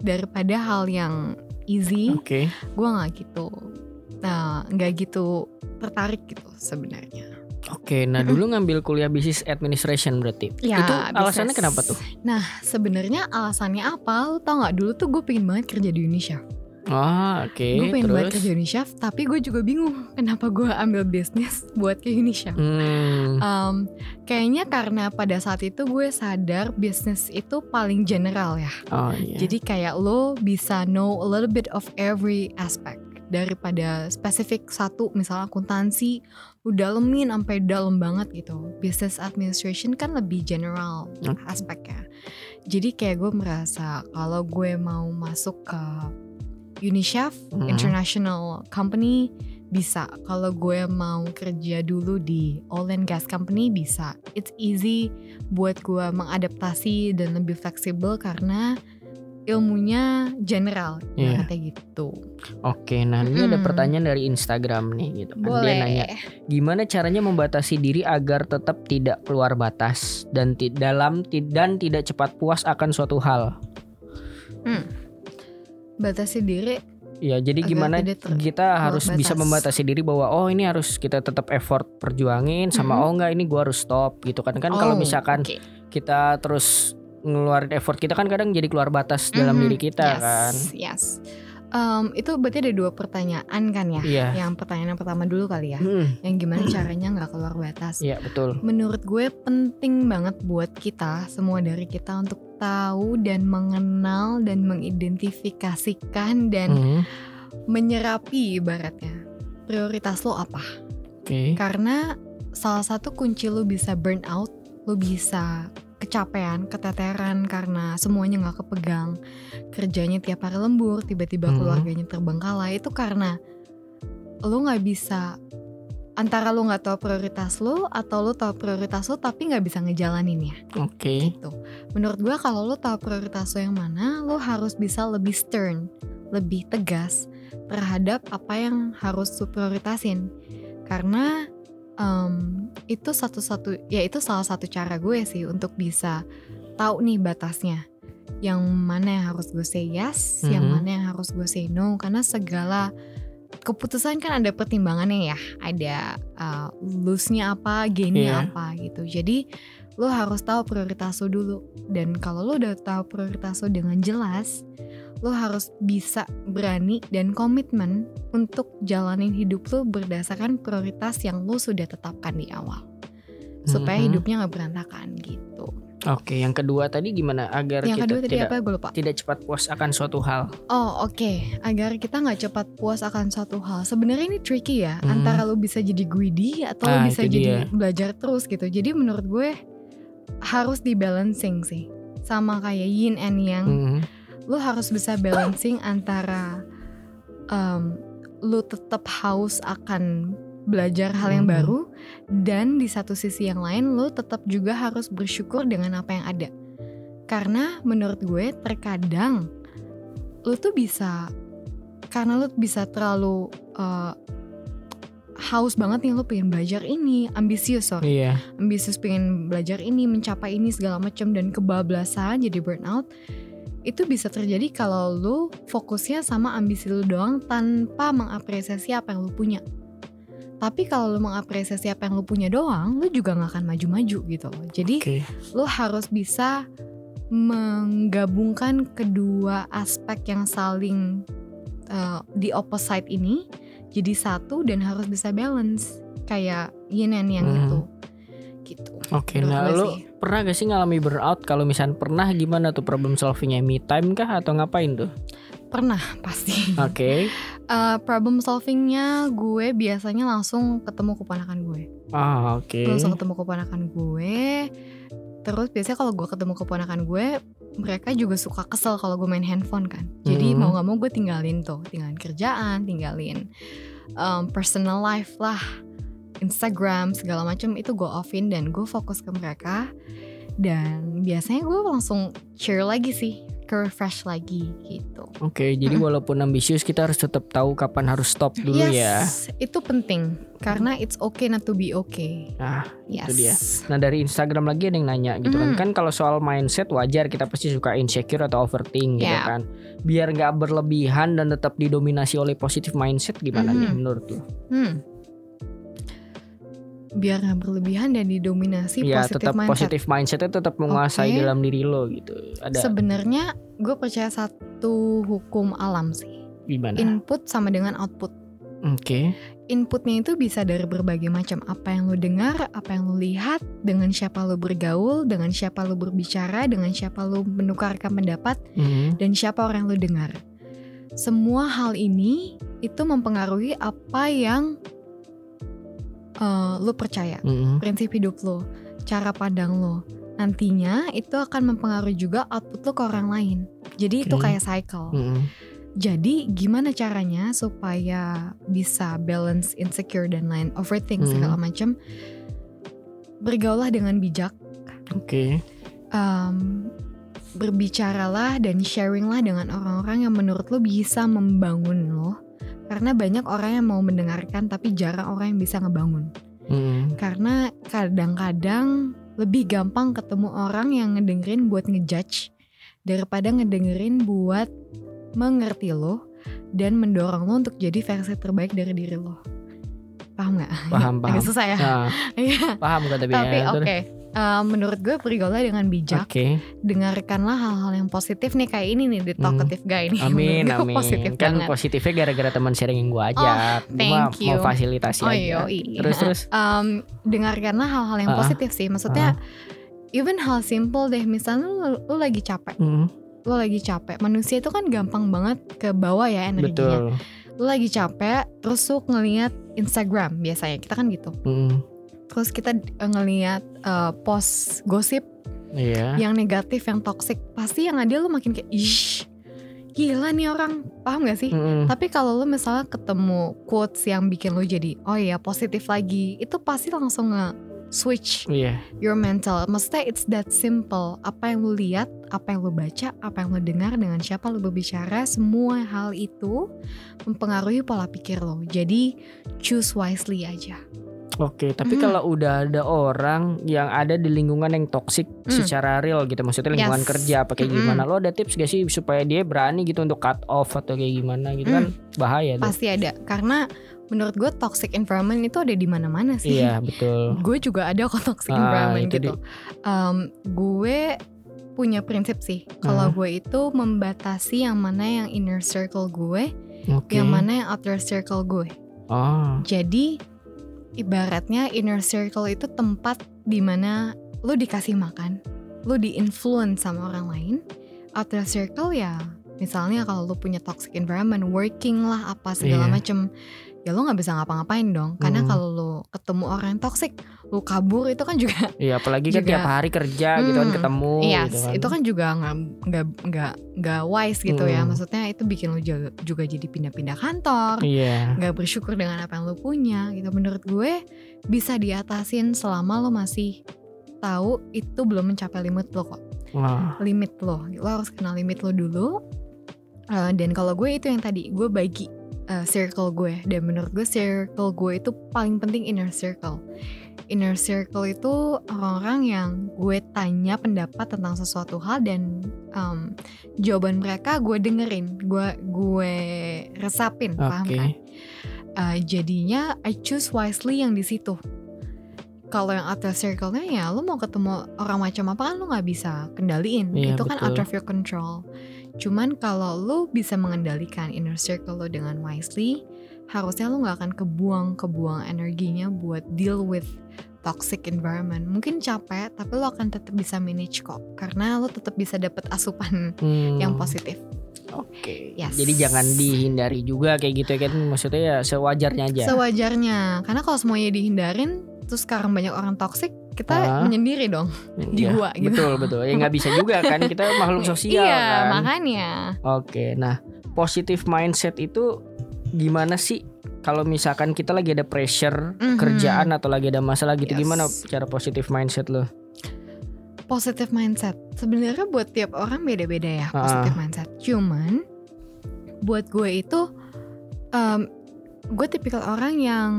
Speaker 2: daripada hal yang easy
Speaker 1: Oke.
Speaker 2: gue nggak gitu nah nggak gitu tertarik gitu sebenarnya
Speaker 1: Oke, nah dulu ngambil kuliah business administration berarti.
Speaker 2: Ya,
Speaker 1: itu alasannya
Speaker 2: business.
Speaker 1: kenapa tuh?
Speaker 2: Nah, sebenarnya alasannya apa? Lu tau nggak dulu tuh gue pengen banget kerja di Unicef.
Speaker 1: Oh, oke.
Speaker 2: gue pengen
Speaker 1: terus.
Speaker 2: kerja di Unicef, tapi gue juga bingung (laughs) kenapa gue ambil bisnis buat ke Unicef.
Speaker 1: Hmm,
Speaker 2: Um, kayaknya karena pada saat itu gue sadar bisnis itu paling general ya.
Speaker 1: oh iya.
Speaker 2: Jadi kayak lo bisa know a little bit of every aspect daripada spesifik satu misalnya akuntansi lu dalemin sampai dalam banget gitu. Business administration kan lebih general aspeknya. Jadi kayak gue merasa kalau gue mau masuk ke Unicef
Speaker 1: Mhm.
Speaker 2: international company bisa. Kalau gue mau kerja dulu di oil and gas company bisa. It's easy buat gue mengadaptasi dan lebih fleksibel karena ilmunya general,
Speaker 1: Iya.
Speaker 2: ibaratnya gitu.
Speaker 1: Oke, nah ini ada
Speaker 2: Mm-mm.
Speaker 1: pertanyaan dari Instagram nih gitu kan. Dia
Speaker 2: Boleh.
Speaker 1: nanya, gimana caranya membatasi diri agar tetap tidak keluar batas dan ti- dalam ti- dan tidak cepat puas akan suatu hal?
Speaker 2: Batasi diri.
Speaker 1: Ya, jadi
Speaker 2: Agar
Speaker 1: gimana kita harus bisa
Speaker 2: batas.
Speaker 1: membatasi diri bahwa oh ini harus kita tetap effort perjuangin sama
Speaker 2: Mhm.
Speaker 1: oh enggak ini gua harus stop gitu kan kan kalau
Speaker 2: Oh,
Speaker 1: misalkan
Speaker 2: oke.
Speaker 1: kita terus ngeluarin effort kita kan kadang jadi keluar batas dalam
Speaker 2: Mhm,
Speaker 1: diri kita
Speaker 2: yes,
Speaker 1: kan.
Speaker 2: Yes. Um, itu berarti ada dua pertanyaan kan ya?
Speaker 1: Iya.
Speaker 2: Yang pertanyaan yang pertama dulu kali ya.
Speaker 1: Hmm,
Speaker 2: Yang gimana caranya nggak keluar batas?
Speaker 1: Iya betul.
Speaker 2: Menurut gue penting banget buat kita semua dari kita untuk tahu dan mengenal dan mengidentifikasikan dan
Speaker 1: Mhm,
Speaker 2: menyerapi ibaratnya prioritas lo apa.
Speaker 1: Oke.
Speaker 2: Karena salah satu kunci lo bisa burn out, lo bisa kecapean, keteteran karena semuanya nggak kepegang, kerjanya tiap hari lembur, tiba-tiba
Speaker 1: Hmm.
Speaker 2: keluarganya terbengkalai itu karena lo nggak bisa antara lo nggak tahu prioritas lo atau lo tahu prioritas lo tapi nggak bisa ngejalaninnya
Speaker 1: Oke.
Speaker 2: gitu. Menurut gua kalau lo tahu prioritas lo yang mana, lo harus bisa lebih stern, lebih tegas terhadap apa yang harus lo prioritasin. Karena em, itu satu-satu, ya itu salah satu cara gue sih untuk bisa tahu nih batasnya. Yang mana yang harus gue say yes, yang
Speaker 1: Mhm.
Speaker 2: mana yang harus gue say no. Karena segala keputusan kan ada pertimbangannya ya. Ada uh, lose-nya apa, gain-nya
Speaker 1: Iya.
Speaker 2: apa gitu. Jadi lo harus tahu prioritas lo dulu. Dan kalau lo udah tahu prioritas lo dengan jelas, lo harus bisa berani dan komitmen untuk jalanin hidup lo berdasarkan prioritas yang lo sudah tetapkan di awal. Supaya
Speaker 1: Mhm.
Speaker 2: hidupnya nggak berantakan gitu.
Speaker 1: Oke, yang kedua tadi gimana agar
Speaker 2: Yang
Speaker 1: kita
Speaker 2: kedua tadi
Speaker 1: tidak
Speaker 2: apa gue lupa.
Speaker 1: tidak cepat puas akan suatu hal?
Speaker 2: Oh oke, agar kita nggak cepat puas akan suatu hal. Sebenarnya ini tricky ya,
Speaker 1: Hmm.
Speaker 2: antara lo bisa jadi greedy atau lo
Speaker 1: Ah,
Speaker 2: bisa jadi
Speaker 1: dia.
Speaker 2: belajar terus gitu. Jadi menurut gue harus di balancing sih, sama kayak yin and yang.
Speaker 1: Mhm.
Speaker 2: Lo harus bisa balancing antara um, lo tetap haus akan belajar hal yang
Speaker 1: Mhm.
Speaker 2: baru dan di satu sisi yang lain lo tetap juga harus bersyukur dengan apa yang ada. Karena menurut gue terkadang lo tuh bisa karena lo bisa terlalu uh, haus banget nih lo pengen belajar ini, ambisius sorry
Speaker 1: Iya.
Speaker 2: ambisius pengen belajar ini, mencapai ini segala macam dan kebablasan jadi burnout itu bisa terjadi kalau lu fokusnya sama ambisi lu doang tanpa mengapresiasi apa yang lu punya. Tapi kalau lu mengapresiasi apa yang lu punya doang, lu juga nggak akan maju-maju gitu loh. Jadi
Speaker 1: Oke.
Speaker 2: lu harus bisa menggabungkan kedua aspek yang saling uh, di opposite ini jadi satu dan harus bisa balance kayak yin and yang
Speaker 1: Hmm.
Speaker 2: gitu gitu
Speaker 1: Oke,
Speaker 2: Menurut
Speaker 1: nah lu
Speaker 2: sih.
Speaker 1: pernah gak sih ngalami burnout? Kalau misalnya pernah gimana tuh problem solvingnya? Me time kah atau ngapain tuh?
Speaker 2: pernah (laughs) pasti
Speaker 1: Oke.
Speaker 2: Uh, problem solvingnya gue biasanya langsung ketemu keponakan gue
Speaker 1: Ah, oke.
Speaker 2: gue langsung ketemu keponakan gue terus biasanya kalau gue ketemu keponakan gue mereka juga suka kesel kalau gue main handphone kan jadi
Speaker 1: Hmm.
Speaker 2: mau nggak mau gue tinggalin tuh tinggalin kerjaan tinggalin um, personal life lah Instagram segala macam itu gue offin dan gue fokus ke mereka dan biasanya gue langsung cheer lagi sih ke refresh lagi gitu.
Speaker 1: Oke, jadi walaupun ambisius kita harus tetap tahu kapan harus stop dulu ya.
Speaker 2: yes, itu penting karena it's okay not to be okay.
Speaker 1: Nah,
Speaker 2: Yes.
Speaker 1: itu dia. Nah dari Instagram lagi ada yang nanya gitu kan
Speaker 2: Hmm.
Speaker 1: kan kalau soal mindset wajar kita pasti suka insecure atau overthink gitu
Speaker 2: Yeah.
Speaker 1: kan. Biar nggak berlebihan dan tetap didominasi oleh positif mindset gimana nih
Speaker 2: Mhm.
Speaker 1: menurut lu?
Speaker 2: Hmm. Biar nggak berlebihan dan didominasi
Speaker 1: Ya
Speaker 2: positive
Speaker 1: tetap
Speaker 2: mindset.
Speaker 1: positif mindsetnya tetap menguasai
Speaker 2: Oke.
Speaker 1: dalam diri lo gitu. Ada
Speaker 2: Sebenarnya gue percaya satu hukum alam sih.
Speaker 1: gimana?
Speaker 2: Input sama dengan output.
Speaker 1: Oke.
Speaker 2: Inputnya itu bisa dari berbagai macam apa yang lo dengar, apa yang lo lihat, dengan siapa lo bergaul, dengan siapa lo berbicara, dengan siapa lo menukarkan pendapat,
Speaker 1: Mhm.
Speaker 2: dan siapa orang yang lo dengar. Semua hal ini itu mempengaruhi apa yang uh, lo percaya,
Speaker 1: Mhm.
Speaker 2: prinsip hidup lo, cara pandang lo. Nantinya itu akan mempengaruhi juga output lo ke orang lain. Jadi itu
Speaker 1: Oke.
Speaker 2: kayak cycle.
Speaker 1: Mhm.
Speaker 2: Jadi gimana caranya supaya bisa balance insecure dan lain overthink
Speaker 1: Hmm.
Speaker 2: segala macam? Bergaulah dengan bijak,
Speaker 1: Oke.
Speaker 2: um, berbicaralah dan sharinglah dengan orang-orang yang menurut lo bisa membangun lo. Karena banyak orang yang mau mendengarkan tapi jarang orang yang bisa ngebangun.
Speaker 1: Mhm.
Speaker 2: Karena kadang-kadang lebih gampang ketemu orang yang ngedengerin buat ngejudge daripada ngedengerin buat mengerti lo dan mendorong lo untuk jadi versi terbaik dari diri lo. Paham nggak?
Speaker 1: Paham (laughs) paham.
Speaker 2: Agak susah ya.
Speaker 1: Nah, (laughs)
Speaker 2: Iya.
Speaker 1: paham kok tapi,
Speaker 2: Tapi oke, Eh, menurut gue bergaulah dengan bijak.
Speaker 1: Oke.
Speaker 2: Dengarkanlah hal-hal yang positif nih kayak ini nih, the
Speaker 1: Hmm.
Speaker 2: talkative guy nih. (laughs)
Speaker 1: Amin,
Speaker 2: gue
Speaker 1: amin.
Speaker 2: Positif
Speaker 1: kan
Speaker 2: banget.
Speaker 1: positifnya gara-gara teman sharing yang gua ajak. Gua mah
Speaker 2: thank you.
Speaker 1: mau fasilitasi
Speaker 2: Oh
Speaker 1: aja. Terus terus.
Speaker 2: Em, dengarkanlah hal-hal yang
Speaker 1: Ah,
Speaker 2: positif sih. Maksudnya even hal simple deh. Misalnya lu, lu lagi capek,
Speaker 1: Mhm.
Speaker 2: lu lagi capek. Manusia itu kan gampang banget ke bawah ya energinya.
Speaker 1: Betul.
Speaker 2: Lu lagi capek, terus lu ngelihat Instagram biasanya. Kita kan gitu.
Speaker 1: Mhm.
Speaker 2: Terus kita eh, ngelihat eh, post gosip
Speaker 1: Iya.
Speaker 2: yang negatif, yang toxic. Pasti yang ada lu makin kayak ih. Gila nih orang, paham gak sih?
Speaker 1: Mhm.
Speaker 2: Tapi kalau lu misalnya ketemu quotes yang bikin lu jadi oh iya positif lagi, itu pasti langsung nge switch
Speaker 1: Iya.
Speaker 2: your mental. Maksudnya it's that simple. Apa yang lu lihat, apa yang lu baca, apa yang lu dengar, dengan siapa lu berbicara, semua hal itu mempengaruhi pola pikir lo. Jadi choose wisely aja.
Speaker 1: Oke, tapi
Speaker 2: Hmm.
Speaker 1: kalau udah ada orang yang ada di lingkungan yang toksik
Speaker 2: Hmm.
Speaker 1: secara real gitu, maksudnya lingkungan
Speaker 2: Yes.
Speaker 1: kerja apa kayak
Speaker 2: Mm-mm.
Speaker 1: gimana? Lo ada tips gak sih supaya dia berani gitu untuk cut off atau kayak gimana gitu kan? Bahaya tuh.
Speaker 2: Pasti ada. Karena menurut gue toxic environment itu ada di mana-mana sih.
Speaker 1: Iya, betul. (laughs)
Speaker 2: gue juga ada kok toxic
Speaker 1: Ah,
Speaker 2: environment
Speaker 1: itu
Speaker 2: gitu. Um, gue punya prinsip sih.
Speaker 1: Ah.
Speaker 2: Kalau gue itu membatasi yang mana yang inner circle gue,
Speaker 1: Oke.
Speaker 2: yang mana yang outer circle gue.
Speaker 1: Oh,
Speaker 2: Jadi ibaratnya inner circle itu tempat di mana lu dikasih makan, lu di-influence sama orang lain. Outer circle ya misalnya kalau lu punya toxic environment, working lah apa segala
Speaker 1: Iya.
Speaker 2: macem, ya lu nggak bisa ngapa-ngapain dong. Karena
Speaker 1: Hmm.
Speaker 2: kalau lu ketemu orang yang toxic, lu kabur itu kan juga (laughs)
Speaker 1: iya apalagi kan
Speaker 2: Juga-
Speaker 1: tiap hari kerja gitu kan
Speaker 2: Hmm,
Speaker 1: ketemu
Speaker 2: Iya,
Speaker 1: gitu kan.
Speaker 2: itu kan juga nggak nggak nggak nggak wise gitu ya.
Speaker 1: Hmm.
Speaker 2: Maksudnya itu bikin lu juga, juga jadi pindah-pindah kantor,
Speaker 1: Iya.
Speaker 2: nggak bersyukur dengan apa yang lu punya gitu. Menurut gue bisa diatasin selama lo masih tahu itu belum mencapai limit lo kok.
Speaker 1: Wah.
Speaker 2: Limit lo, lo harus kenal limit lo dulu. Eh, dan kalau gue itu yang tadi gue bagi eh, circle gue dan menurut gue circle gue itu paling penting inner circle. Inner circle itu orang-orang yang gue tanya pendapat tentang sesuatu hal dan em, jawaban mereka gue dengerin, gue gue resapin, paham
Speaker 1: Oke.
Speaker 2: kan? Eh, jadinya I choose wisely yang di situ. Kalau yang outer circle-nya ya lu mau ketemu orang macam apa kan lu nggak bisa kendaliin.
Speaker 1: Iya,
Speaker 2: Itu kan
Speaker 1: betul.
Speaker 2: out of your control. Cuman kalau lu bisa mengendalikan inner circle lo dengan wisely, harusnya lu nggak akan kebuang-kebuang energinya buat deal with toxic environment. Mungkin capek, tapi lo akan tetap bisa manage kok. Karena lo tetap bisa dapet asupan
Speaker 1: Hmm.
Speaker 2: yang positif.
Speaker 1: Oke.
Speaker 2: Yes.
Speaker 1: Jadi jangan dihindari juga kayak gitu ya kan maksudnya ya sewajarnya aja.
Speaker 2: Sewajarnya. Karena kalau semuanya dihindarin, terus sekarang banyak orang toxic, kita menyendiri dong di
Speaker 1: Iya,
Speaker 2: gua gitu.
Speaker 1: Betul betul. Ya nggak bisa juga kan kita makhluk (laughs) sosial
Speaker 2: iya,
Speaker 1: kan.
Speaker 2: makanya.
Speaker 1: Oke, nah positive mindset itu gimana sih? Kalau misalkan kita lagi ada pressure
Speaker 2: Mhm.
Speaker 1: kerjaan atau lagi ada masalah gitu,
Speaker 2: Yes.
Speaker 1: gimana cara positive mindset lo?
Speaker 2: positive mindset. Sebenarnya buat tiap orang beda-beda ya
Speaker 1: Ah.
Speaker 2: positive mindset. Cuman buat gue itu em, gue tipikal orang yang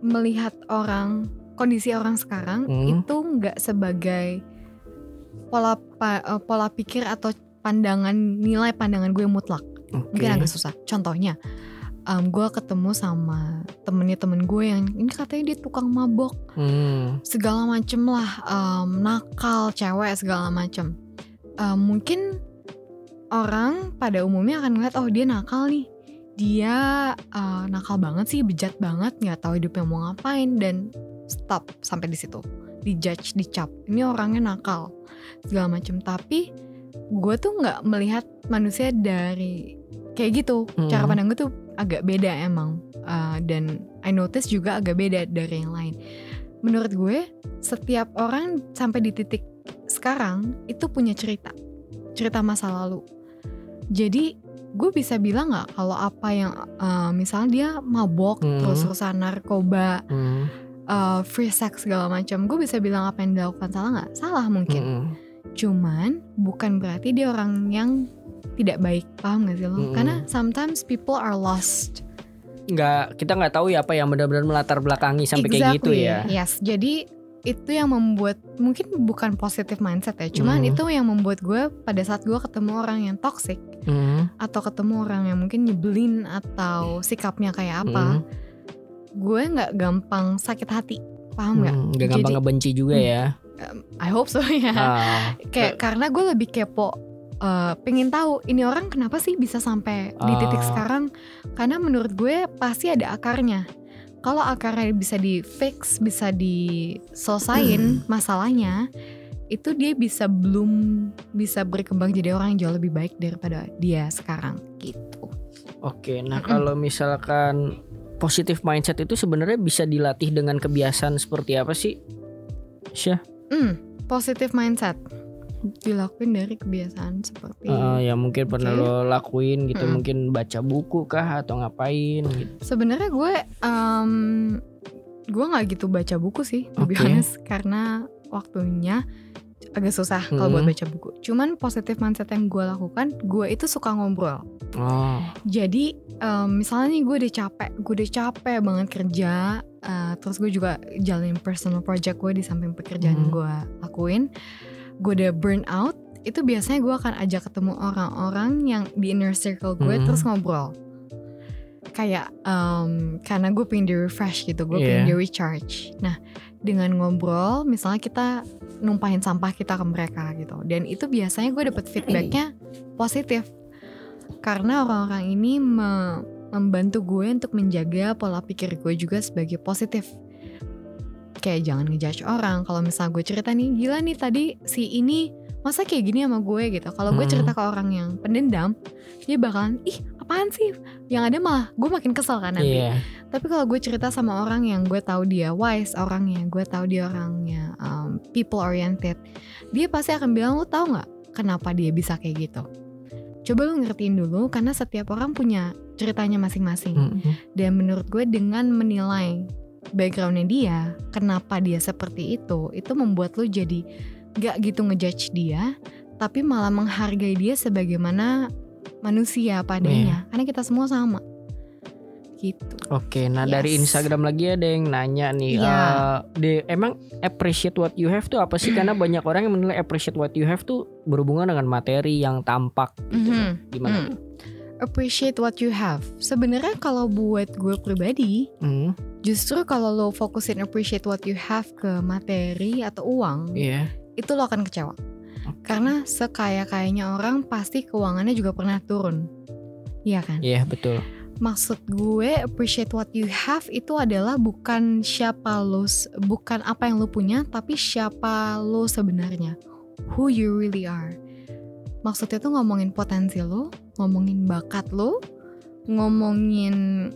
Speaker 2: melihat orang kondisi orang sekarang
Speaker 1: Hmm.
Speaker 2: itu nggak sebagai pola pa- eh, pola pikir atau pandangan nilai pandangan gue mutlak.
Speaker 1: Oke.
Speaker 2: Mungkin agak susah. Contohnya, em, gue ketemu sama temennya temen gue yang ini katanya dia tukang mabok
Speaker 1: Hmm.
Speaker 2: segala macem lah em, nakal cewek segala macem Em, mungkin orang pada umumnya akan ngeliat oh dia nakal nih dia eh, nakal banget sih bejat banget nggak tahu hidupnya mau ngapain dan stop sampai di situ. Dijudge dicap. Ini orangnya nakal segala macem. Tapi gue tuh nggak melihat manusia dari kayak gitu. Cara
Speaker 1: Hmm.
Speaker 2: pandang gue tuh agak beda emang. Eh, dan I notice juga agak beda dari yang lain. Menurut gue setiap orang sampai di titik sekarang itu punya cerita. Cerita masa lalu. Jadi gue bisa bilang nggak kalau apa yang eh, misalnya dia mabok
Speaker 1: Hmm.
Speaker 2: terus terusan narkoba
Speaker 1: Hmm.
Speaker 2: Eh, free sex segala macam gue bisa bilang apa yang dilakukan salah nggak salah mungkin
Speaker 1: Mm-mm.
Speaker 2: cuman bukan berarti dia orang yang tidak baik paham gak sih lo
Speaker 1: Mm-mm.
Speaker 2: karena sometimes people are lost
Speaker 1: nggak kita nggak tahu ya apa yang benar-benar melatar belakangi sampai kayak gitu
Speaker 2: Exactly,
Speaker 1: ya.
Speaker 2: Yes, jadi itu yang membuat mungkin bukan positive mindset ya, cuman
Speaker 1: Mhm.
Speaker 2: itu yang membuat gue pada saat gue ketemu orang yang toxic
Speaker 1: Hmm.
Speaker 2: atau ketemu orang yang mungkin nyebelin atau sikapnya kayak apa,
Speaker 1: Hmm.
Speaker 2: Gue nggak gampang sakit hati, paham nggak?
Speaker 1: Hmm, nggak gampang
Speaker 2: Jadi-
Speaker 1: ngebenci juga
Speaker 2: Hmm.
Speaker 1: ya.
Speaker 2: I hope so (laughs) ya.
Speaker 1: Ah.
Speaker 2: Kayak karena gue lebih kepo, eh, pengen tahu ini orang kenapa sih bisa sampai di titik
Speaker 1: Ah.
Speaker 2: sekarang? Karena menurut gue pasti ada akarnya. Kalau akarnya bisa di fix, bisa diselesain masalahnya, itu dia bisa belum bisa berkembang jadi orang yang jauh lebih baik daripada dia sekarang gitu.
Speaker 1: Oke, nah
Speaker 2: Mm-mm.
Speaker 1: kalau misalkan positive mindset itu sebenarnya bisa dilatih dengan kebiasaan seperti apa sih? Syah,
Speaker 2: Hmm, positive mindset dilakuin dari kebiasaan seperti
Speaker 1: Eh, yang mungkin pernah
Speaker 2: Oke.
Speaker 1: lo lakuin gitu,
Speaker 2: Mm-mm.
Speaker 1: mungkin baca buku kah atau ngapain gitu.
Speaker 2: Sebenarnya gue em, gue nggak gitu baca buku sih,
Speaker 1: Oke.
Speaker 2: honest, karena waktunya agak susah kalau buat
Speaker 1: Hmm.
Speaker 2: baca buku. Cuman positive mindset yang gue lakukan, gue itu suka ngobrol.
Speaker 1: Oh,
Speaker 2: Jadi em, misalnya nih gue udah capek, gue udah capek banget kerja, eh, terus gue juga jalanin personal project gue di samping pekerjaan
Speaker 1: Hmm.
Speaker 2: gue lakuin, gue udah burn out. Itu biasanya gue akan ajak ketemu orang-orang yang di inner circle gue
Speaker 1: Hmm.
Speaker 2: terus ngobrol. Kayak em, karena gue pengen di refresh gitu, gue pengen
Speaker 1: Iya.
Speaker 2: di recharge. Nah dengan ngobrol, misalnya kita numpahin sampah kita ke mereka gitu, dan itu biasanya gue dapet feedbacknya positif karena orang-orang ini me- membantu gue untuk menjaga pola pikir gue juga sebagai positif. Kayak jangan ngejudge orang. Kalau misalnya gue cerita nih, gila nih tadi si ini masa kayak gini sama gue gitu. Kalau gue cerita ke orang yang pendendam, dia bakalan ih apaan sih? Yang ada malah gue makin kesel kan nanti.
Speaker 1: iya.
Speaker 2: Tapi kalau gue cerita sama orang yang gue tahu dia wise orangnya, gue tahu dia orangnya um, people oriented, dia pasti akan bilang lu tahu nggak kenapa dia bisa kayak gitu. Coba lu ngertiin dulu karena setiap orang punya ceritanya masing-masing.
Speaker 1: Mm-mm.
Speaker 2: Dan menurut gue dengan menilai backgroundnya dia, kenapa dia seperti itu, itu membuat lu jadi gak gitu ngejudge dia, tapi malah menghargai dia sebagaimana manusia padanya. Karena kita semua sama. Gitu.
Speaker 1: Oke, nah
Speaker 2: Yes.
Speaker 1: dari Instagram lagi ada yang nanya nih,
Speaker 2: Iya.
Speaker 1: eh, de- emang appreciate what you have tuh apa sih? Karena (clears throat) banyak orang yang menilai appreciate what you have tuh berhubungan dengan materi yang tampak gitu. Gimana
Speaker 2: Hmm.
Speaker 1: tuh?
Speaker 2: Appreciate what you have. Sebenarnya kalau buat gue pribadi,
Speaker 1: Hmm,
Speaker 2: justru kalau lo fokusin appreciate what you have ke materi atau uang,
Speaker 1: Iya.
Speaker 2: itu lo akan kecewa. Karena sekaya-kayanya orang pasti keuangannya juga pernah turun. Iya kan?
Speaker 1: Iya betul.
Speaker 2: Maksud gue appreciate what you have itu adalah bukan siapa lo, bukan apa yang lo punya, tapi siapa lo sebenarnya. Who you really are. Maksudnya tuh ngomongin potensi lo, ngomongin bakat lo, ngomongin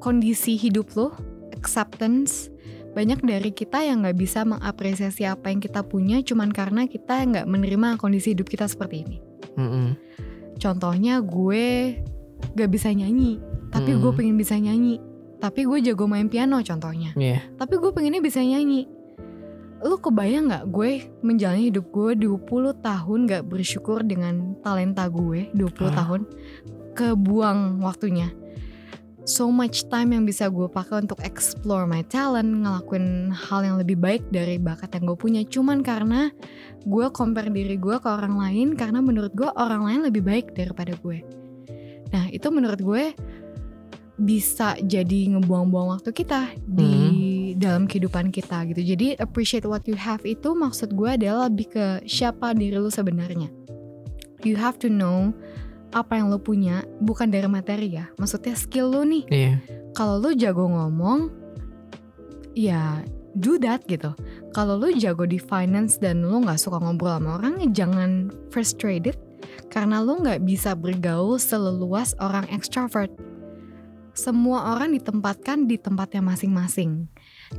Speaker 2: kondisi hidup lo, acceptance. Banyak dari kita yang nggak bisa mengapresiasi apa yang kita punya cuman karena kita nggak menerima kondisi hidup kita seperti ini.
Speaker 1: Mm-mm.
Speaker 2: Contohnya gue gak bisa nyanyi, tapi gue
Speaker 1: Hmm.
Speaker 2: pengen bisa nyanyi. Tapi gue jago main piano contohnya.
Speaker 1: Iya.
Speaker 2: Tapi gue pengennya bisa nyanyi. lu kebayang nggak gue menjalani hidup gue 20 tahun gak bersyukur dengan talenta gue 20
Speaker 1: Ah.
Speaker 2: tahun kebuang waktunya so much time yang bisa gue pakai untuk explore my talent ngelakuin hal yang lebih baik dari bakat yang gue punya cuman karena gue compare diri gue ke orang lain karena menurut gue orang lain lebih baik daripada gue nah itu menurut gue bisa jadi ngebuang-buang waktu kita di dalam kehidupan kita gitu. Jadi appreciate what you have itu maksud gue adalah lebih ke siapa diri lu sebenarnya. You have to know apa yang lu punya bukan dari materi ya. Maksudnya skill lu nih.
Speaker 1: Iya.
Speaker 2: Kalau lu jago ngomong ya do that gitu. Kalau lu jago di finance dan lu nggak suka ngobrol sama orang jangan frustrated karena lu nggak bisa bergaul seleluas orang extrovert. Semua orang ditempatkan di tempatnya masing-masing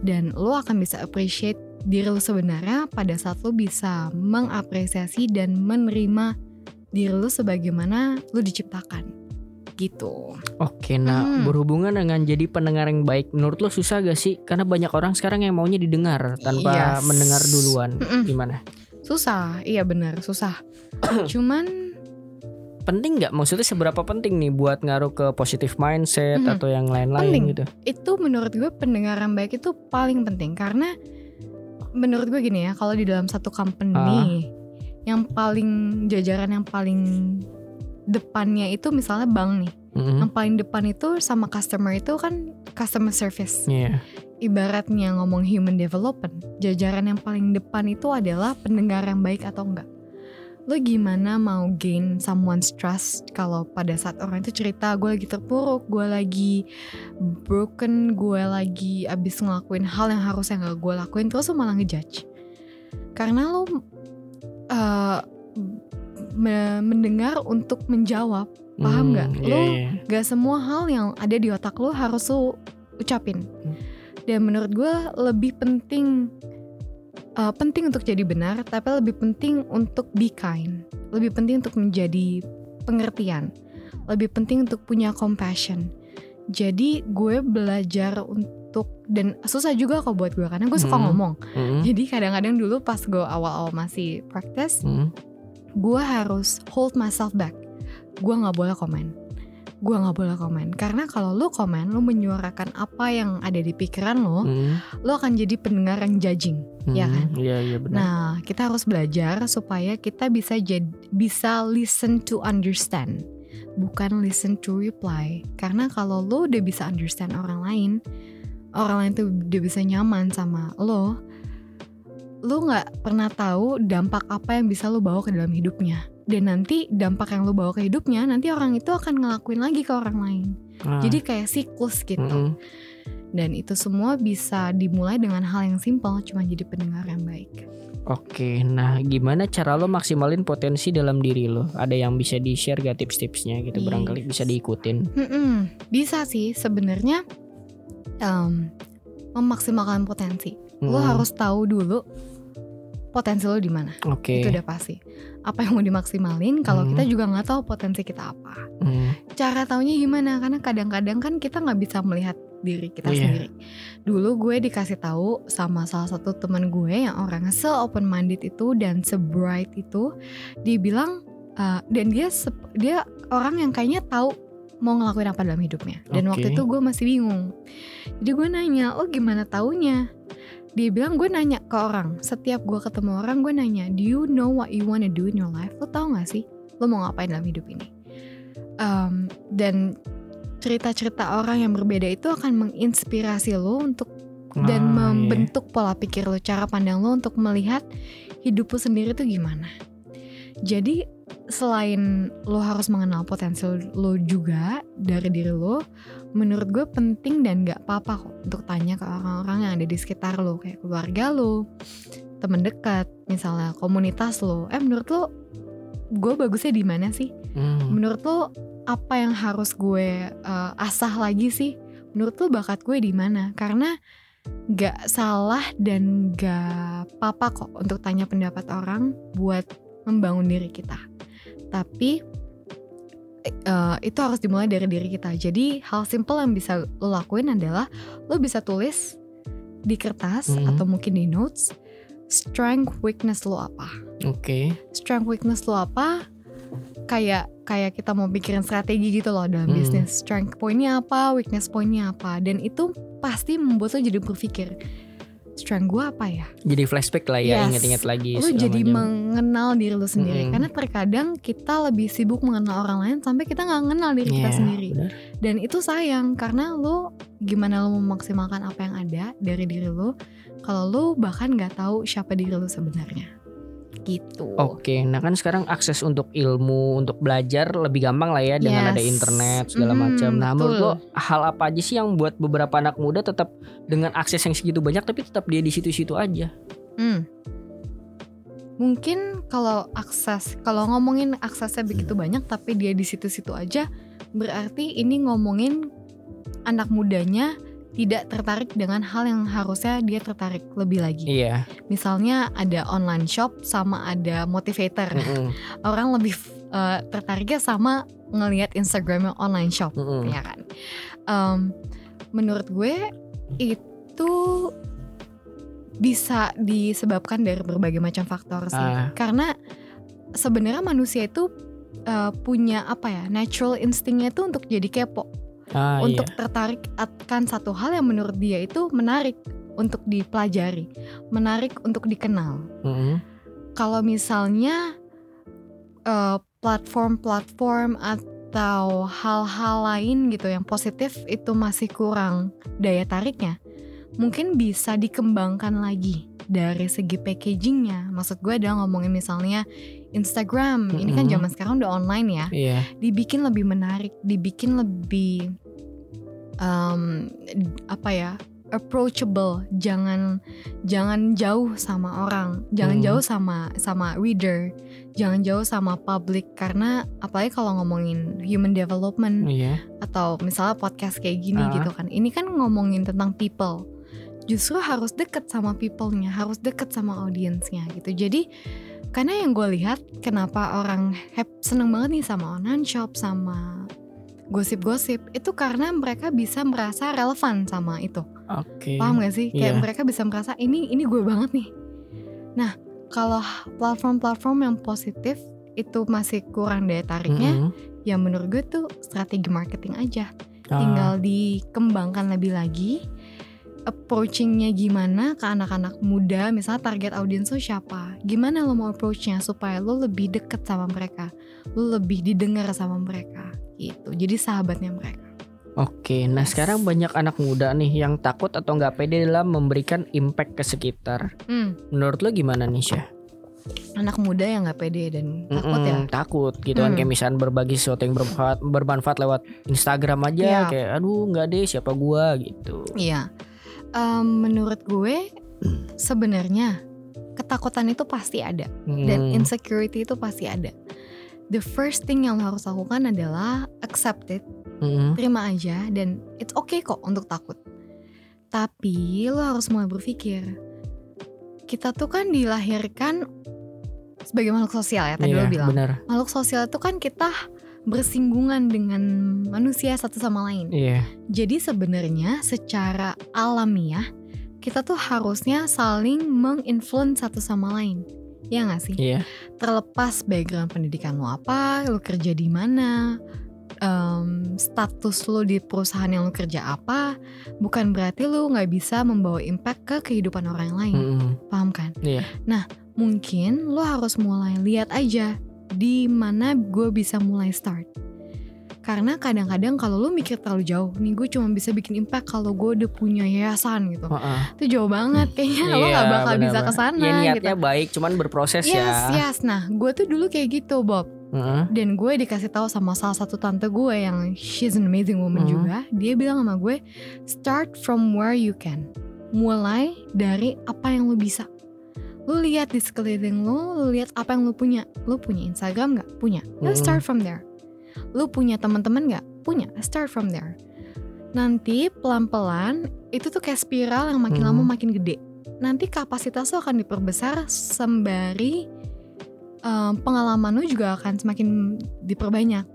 Speaker 2: dan lu akan bisa appreciate diri lu sebenarnya pada saat lu bisa mengapresiasi dan menerima diri lu sebagaimana lu diciptakan gitu.
Speaker 1: Oke, nah
Speaker 2: Hmm.
Speaker 1: berhubungan dengan jadi pendengar yang baik, menurut lo susah gak sih? Karena banyak orang sekarang yang maunya didengar tanpa
Speaker 2: Yes.
Speaker 1: mendengar duluan.
Speaker 2: Mm-mm.
Speaker 1: Gimana?
Speaker 2: Susah, iya benar susah. (coughs) Cuman
Speaker 1: Penting nggak? Maksudnya seberapa penting nih buat ngaruh ke positive mindset
Speaker 2: Mhm.
Speaker 1: atau yang lain-lain
Speaker 2: Penting.
Speaker 1: gitu?
Speaker 2: itu menurut gue pendengaran baik itu paling penting karena menurut gue gini ya kalau di dalam satu company yang paling jajaran yang paling depannya itu misalnya bank nih
Speaker 1: Mhm.
Speaker 2: yang paling depan itu sama customer itu kan customer service
Speaker 1: Iya.
Speaker 2: ibaratnya ngomong human development jajaran yang paling depan itu adalah pendengar yang baik atau enggak lo gimana mau gain someone's trust kalau pada saat orang itu cerita gue lagi terpuruk gue lagi broken gue lagi abis ngelakuin hal yang harusnya nggak gue lakuin terus lo malah ngejudge karena lo uh, me- mendengar untuk menjawab Paham nggak?
Speaker 1: Hmm,
Speaker 2: Lo
Speaker 1: iya, iya.
Speaker 2: Gak semua hal yang ada di otak lo harus lo ucapin.
Speaker 1: Hmm.
Speaker 2: Dan menurut gue lebih penting uh, penting untuk jadi benar, tapi lebih penting untuk be kind. Lebih penting untuk menjadi pengertian. Lebih penting untuk punya compassion. Jadi gue belajar untuk dan susah juga kok buat gue karena gue suka
Speaker 1: Hmm.
Speaker 2: ngomong.
Speaker 1: Mhm.
Speaker 2: Jadi kadang-kadang dulu pas gue awal-awal masih practice,
Speaker 1: Mhm.
Speaker 2: gue harus hold myself back. Gue nggak boleh komen. Gue nggak boleh komen karena kalau lu komen, lu menyuarakan apa yang ada di pikiran lo,
Speaker 1: Mhm.
Speaker 2: lu akan jadi pendengar yang judging. Iya
Speaker 1: Mhm.
Speaker 2: kan?
Speaker 1: Iya, iya benar.
Speaker 2: Nah, kita harus belajar supaya kita bisa jadi bisa listen to understand, bukan listen to reply. Karena kalau lo udah bisa understand orang lain, orang lain tuh udah bisa nyaman sama lo, lo nggak pernah tahu dampak apa yang bisa lo bawa ke dalam hidupnya. Dan nanti dampak yang lo bawa ke hidupnya, nanti orang itu akan ngelakuin lagi ke orang lain.
Speaker 1: Ah.
Speaker 2: Jadi kayak siklus gitu.
Speaker 1: Mhm.
Speaker 2: Dan itu semua bisa dimulai dengan hal yang simpel, cuma jadi pendengar yang baik.
Speaker 1: Oke, nah gimana cara lo maksimalin potensi dalam diri lo? Ada yang bisa di-share gak tips-tipsnya gitu
Speaker 2: Yes.
Speaker 1: barangkali bisa diikutin.
Speaker 2: Mm-mm, bisa sih sebenarnya em, memaksimalkan potensi. Lo
Speaker 1: Mhm.
Speaker 2: harus tahu dulu potensi lo di mana.
Speaker 1: Oke.
Speaker 2: Itu udah pasti. Apa yang mau dimaksimalin kalau
Speaker 1: Hmm.
Speaker 2: kita juga nggak tahu potensi kita apa.
Speaker 1: Mhm.
Speaker 2: Cara taunya gimana? Karena kadang-kadang kan kita nggak bisa melihat diri kita
Speaker 1: Iya.
Speaker 2: sendiri. Dulu gue dikasih tahu sama salah satu teman gue yang orangnya se open minded itu dan se bright itu, dia bilang uh, dan dia dia orang yang kayaknya tahu mau ngelakuin apa dalam hidupnya. Dan waktu
Speaker 1: Oke.
Speaker 2: itu gue masih bingung. Jadi gue nanya, oh gimana taunya? Dia bilang gue nanya ke orang. Setiap gue ketemu orang gue nanya, do you know what you wanna do in your life? Lo tau gak sih? Lo mau ngapain dalam hidup ini? Um, dan cerita-cerita orang yang berbeda itu akan menginspirasi lo untuk dan
Speaker 1: Ah, iya.
Speaker 2: membentuk pola pikir lo, cara pandang lo untuk melihat hidup lo sendiri tuh gimana. Jadi selain lo harus mengenal potensi lo juga dari diri lo, menurut gue penting dan gak apa-apa kok untuk tanya ke orang-orang yang ada di sekitar lo, kayak keluarga lo, temen dekat, misalnya komunitas lo. Eh menurut lo, gue bagusnya di mana sih?
Speaker 1: Mhm.
Speaker 2: Menurut lo apa yang harus gue uh, asah lagi sih? Menurut lo bakat gue di mana? Karena gak salah dan gak apa-apa kok untuk tanya pendapat orang buat membangun diri kita. Tapi uh, itu harus dimulai dari diri kita. Jadi hal simple yang bisa lo lakuin adalah lo bisa tulis di kertas
Speaker 1: Mhm.
Speaker 2: atau mungkin di notes strength weakness lo apa.
Speaker 1: Oke.
Speaker 2: Strength weakness lo apa? Kayak kayak kita mau pikirin strategi gitu loh dalam
Speaker 1: Hmm.
Speaker 2: bisnis. Strength pointnya apa, weakness pointnya apa, dan itu pasti membuat lo jadi berpikir strength gue apa ya?
Speaker 1: Jadi flashback lah ya,
Speaker 2: Yes.
Speaker 1: inget-inget lagi.
Speaker 2: Lu jadi
Speaker 1: macam.
Speaker 2: mengenal diri lu sendiri.
Speaker 1: Mm-mm.
Speaker 2: Karena terkadang kita lebih sibuk mengenal orang lain sampai kita nggak mengenal diri kita
Speaker 1: Iya,
Speaker 2: sendiri.
Speaker 1: benar.
Speaker 2: Dan itu sayang karena lu gimana lu memaksimalkan apa yang ada dari diri lu kalau lu bahkan nggak tahu siapa diri lu sebenarnya. Gitu.
Speaker 1: Oke, nah kan sekarang akses untuk ilmu, untuk belajar lebih gampang lah ya dengan
Speaker 2: Yes.
Speaker 1: ada internet segala
Speaker 2: Mhm,
Speaker 1: macam. Nah, menurut
Speaker 2: betul.
Speaker 1: lo hal apa aja sih yang buat beberapa anak muda tetap dengan akses yang segitu banyak tapi tetap dia di situ-situ aja?
Speaker 2: Hmm. Mungkin kalau akses, kalau ngomongin aksesnya begitu banyak tapi dia di situ-situ aja, berarti ini ngomongin anak mudanya tidak tertarik dengan hal yang harusnya dia tertarik lebih lagi.
Speaker 1: Iya.
Speaker 2: Misalnya ada online shop sama ada motivator.
Speaker 1: Mm-mm,
Speaker 2: Orang lebih uh, tertariknya sama ngelihat Instagramnya online shop,
Speaker 1: mm-mm.
Speaker 2: ya kan? Em, menurut gue itu bisa disebabkan dari berbagai macam faktor sih.
Speaker 1: Ah.
Speaker 2: Karena sebenarnya manusia itu uh, punya apa ya natural instingnya itu untuk jadi kepo,
Speaker 1: Ah,
Speaker 2: untuk
Speaker 1: iya.
Speaker 2: tertarik akan satu hal yang menurut dia itu menarik untuk dipelajari, menarik untuk dikenal.
Speaker 1: Mm-mm.
Speaker 2: Kalau misalnya eh, platform-platform atau hal-hal lain gitu yang positif itu masih kurang daya tariknya, mungkin bisa dikembangkan lagi dari segi packagingnya. Maksud gue adalah ngomongin misalnya Instagram, ini kan zaman sekarang udah online ya
Speaker 1: Iya.
Speaker 2: dibikin lebih menarik, dibikin lebih um, apa ya approachable, jangan jangan jauh sama orang, jangan
Speaker 1: Hmm.
Speaker 2: jauh sama sama reader, jangan jauh sama public karena apalagi kalau ngomongin human development
Speaker 1: Iya.
Speaker 2: atau misalnya podcast kayak gini
Speaker 1: Ah.
Speaker 2: gitu kan, ini kan ngomongin tentang people, justru harus deket sama people-nya, harus deket sama audiensnya gitu. Jadi karena yang gue lihat kenapa orang seneng banget nih sama online shop sama gosip-gosip itu karena mereka bisa merasa relevan sama itu
Speaker 1: Oke.
Speaker 2: paham gak sih kayak
Speaker 1: Iya.
Speaker 2: mereka bisa merasa ini ini gue banget nih nah kalau platform-platform yang positif itu masih kurang daya tariknya
Speaker 1: Mm-mm.
Speaker 2: ya menurut gue tuh strategi marketing aja
Speaker 1: Ah,
Speaker 2: tinggal dikembangkan lebih lagi approachingnya gimana ke anak-anak muda misalnya target audiens lo siapa gimana lo mau approachnya supaya lo lebih deket sama mereka lo lebih didengar sama mereka gitu jadi sahabatnya mereka
Speaker 1: Oke, nah
Speaker 2: Yes.
Speaker 1: sekarang banyak anak muda nih yang takut atau nggak pede dalam memberikan impact ke sekitar.
Speaker 2: hmm,
Speaker 1: Menurut lo gimana nih Syah?
Speaker 2: anak muda yang nggak pede dan takut ya
Speaker 1: takut gitu kan
Speaker 2: Hmm.
Speaker 1: kayak misalnya berbagi sesuatu yang bermanfaat, bermanfaat lewat Instagram aja
Speaker 2: Iya.
Speaker 1: kayak aduh nggak deh siapa gua gitu.
Speaker 2: iya Em, menurut gue sebenarnya ketakutan itu pasti ada dan
Speaker 1: Hmm,
Speaker 2: insecurity itu pasti ada the first thing yang lo harus lakukan adalah accept it
Speaker 1: mm-mm,
Speaker 2: terima aja dan it's okay kok untuk takut. Tapi lo harus mulai berpikir, kita tuh kan dilahirkan sebagai makhluk sosial ya tadi
Speaker 1: iya,
Speaker 2: lo bilang.
Speaker 1: benar.
Speaker 2: Makhluk sosial itu kan kita bersinggungan dengan manusia satu sama lain.
Speaker 1: Iya,
Speaker 2: Jadi sebenarnya secara alamiah kita tuh harusnya saling menginfluence satu sama lain. Ya gak sih?
Speaker 1: iya,
Speaker 2: terlepas background pendidikan lo apa, lo kerja di mana, em, status lo di perusahaan yang lo kerja apa, bukan berarti lo nggak bisa membawa impact ke kehidupan orang lain,
Speaker 1: mm-mm,
Speaker 2: paham kan?
Speaker 1: Iya.
Speaker 2: Nah, mungkin lo harus mulai lihat aja di mana gue bisa mulai start. Karena kadang-kadang kalau lo mikir terlalu jauh, nih gue cuma bisa bikin impact kalau gue udah punya yayasan gitu.
Speaker 1: Heeh.
Speaker 2: Itu jauh banget, kayaknya lo
Speaker 1: Iya,
Speaker 2: gak bakal
Speaker 1: benar,
Speaker 2: bisa
Speaker 1: benar.
Speaker 2: ke sana
Speaker 1: Ya
Speaker 2: gitu.
Speaker 1: niatnya baik, cuman berproses
Speaker 2: Yes,
Speaker 1: ya.
Speaker 2: yes. Nah, gue tuh dulu kayak gitu, Bob.
Speaker 1: Heeh.
Speaker 2: Dan gue dikasih tahu sama salah satu tante gue yang she's an amazing woman
Speaker 1: Hmm.
Speaker 2: juga. Dia bilang sama gue, start from where you can. Mulai dari apa yang lu bisa. Lu lihat di sekeliling lu, lu lihat apa yang lu punya. Lu punya Instagram nggak? Punya. Let's
Speaker 1: Hmm.
Speaker 2: start from there. Lu punya teman-teman nggak? Punya. Start from there. Nanti pelan-pelan itu tuh kayak spiral yang makin
Speaker 1: Hmm.
Speaker 2: lama makin gede. Nanti kapasitas lo akan diperbesar sembari um, pengalaman lo juga akan semakin diperbanyak.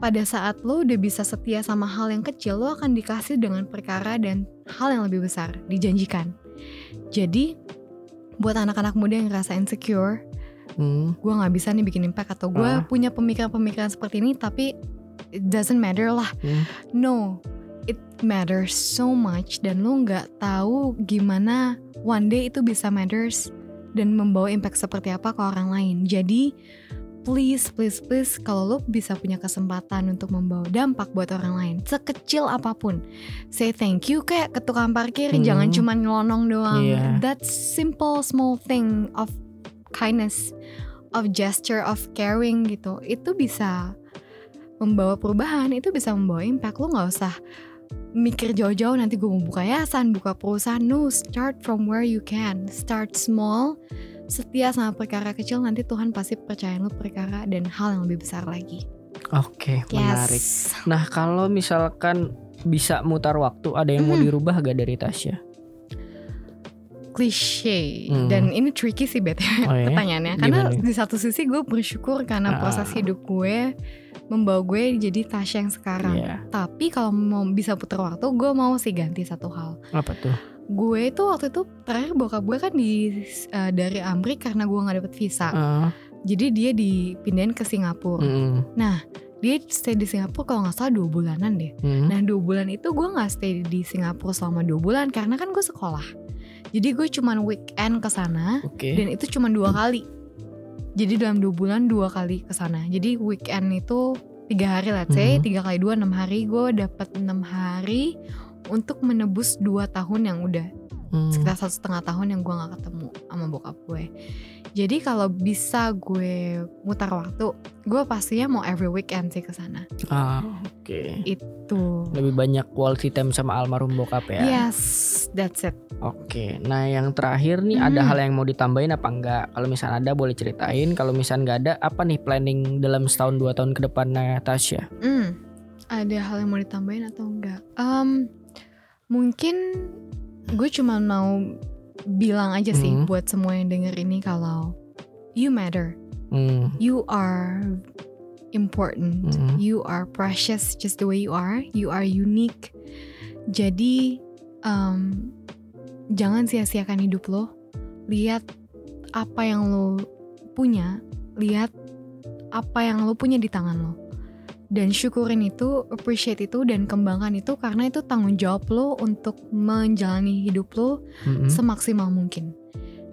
Speaker 2: Pada saat lo udah bisa setia sama hal yang kecil, lo akan dikasih dengan perkara dan hal yang lebih besar, dijanjikan. Jadi, buat anak-anak muda yang ngerasa insecure
Speaker 1: Hmm.
Speaker 2: gue nggak bisa nih bikin impact atau gue
Speaker 1: Ah.
Speaker 2: punya pemikiran-pemikiran seperti ini tapi it doesn't matter lah
Speaker 1: Hmm.
Speaker 2: no it matters so much dan lo nggak tahu gimana one day itu bisa matters dan membawa impact seperti apa ke orang lain jadi please please please kalau lo bisa punya kesempatan untuk membawa dampak buat orang lain sekecil apa pun say thank you kayak ke tukang parkir
Speaker 1: Hmm.
Speaker 2: jangan cuma nyelonong doang
Speaker 1: Iya.
Speaker 2: that simple small thing of kindness of gesture of caring gitu itu bisa membawa perubahan itu bisa membawa impact lo nggak usah mikir jauh-jauh nanti gue mau buka yayasan buka perusahaan no start from where you can start small setia sama perkara kecil nanti Tuhan pasti percayain lo perkara dan hal yang lebih besar lagi
Speaker 1: Oke, menarik.
Speaker 2: yes
Speaker 1: Nah, kalau misalkan bisa mutar waktu, ada yang mau
Speaker 2: Hmm.
Speaker 1: dirubah gak dari Tasya?
Speaker 2: cliche
Speaker 1: Hmm.
Speaker 2: dan ini tricky sih btw
Speaker 1: Oh ya?
Speaker 2: pertanyaannya karena
Speaker 1: Gimana?
Speaker 2: di satu sisi gue bersyukur karena
Speaker 1: Ah.
Speaker 2: proses hidup gue membawa gue jadi Tasya yang sekarang
Speaker 1: Iya.
Speaker 2: tapi kalau mau bisa putar waktu gue mau sih ganti satu hal
Speaker 1: Apa tuh?
Speaker 2: Gue itu waktu itu terakhir bokap gue kan di eh, dari Amrik karena gue nggak dapet visa
Speaker 1: Ah,
Speaker 2: jadi dia dipindahin ke Singapura
Speaker 1: mm,
Speaker 2: dia stay di Singapura kalau nggak salah dua bulanan deh
Speaker 1: mm.
Speaker 2: Nah dua bulan itu gue nggak stay di Singapura selama dua bulan karena kan gue sekolah. Jadi gue cuman weekend ke sana
Speaker 1: Oke.
Speaker 2: dan itu cuma dua kali. Jadi dalam dua bulan dua kali ke sana. Jadi weekend itu tiga hari let's say tiga kali dua enam hari gue dapat enam hari untuk menebus dua tahun yang udah
Speaker 1: Hmm.
Speaker 2: sekitar satu setengah tahun yang gue nggak ketemu sama bokap gue. Jadi kalau bisa gue mutar waktu, gue pastinya mau every weekend sih ke sana.
Speaker 1: Ah, oke.
Speaker 2: Itu.
Speaker 1: Lebih banyak quality time sama almarhum bokap ya.
Speaker 2: Yes, that's it.
Speaker 1: Oke. Nah, yang terakhir nih ada
Speaker 2: Hmm.
Speaker 1: hal yang mau ditambahin apa enggak? Kalau misalnya ada boleh ceritain. Kalau misalnya nggak ada, apa nih planning dalam setahun dua tahun ke depannya Tasya?
Speaker 2: Hmm, ada hal yang mau ditambahin atau enggak? Um, mungkin gue cuma mau bilang aja sih
Speaker 1: Hmm.
Speaker 2: buat semua yang denger ini kalau you matter,
Speaker 1: Hmm.
Speaker 2: you are important,
Speaker 1: Hmm.
Speaker 2: you are precious just the way you are, you are unique. Jadi um, jangan sia-siakan hidup lo. Lihat apa yang lo punya, lihat apa yang lo punya di tangan lo. Dan syukurin itu, appreciate itu, dan kembangkan itu karena itu tanggung jawab lo untuk menjalani hidup lo
Speaker 1: Mm-mm.
Speaker 2: semaksimal mungkin.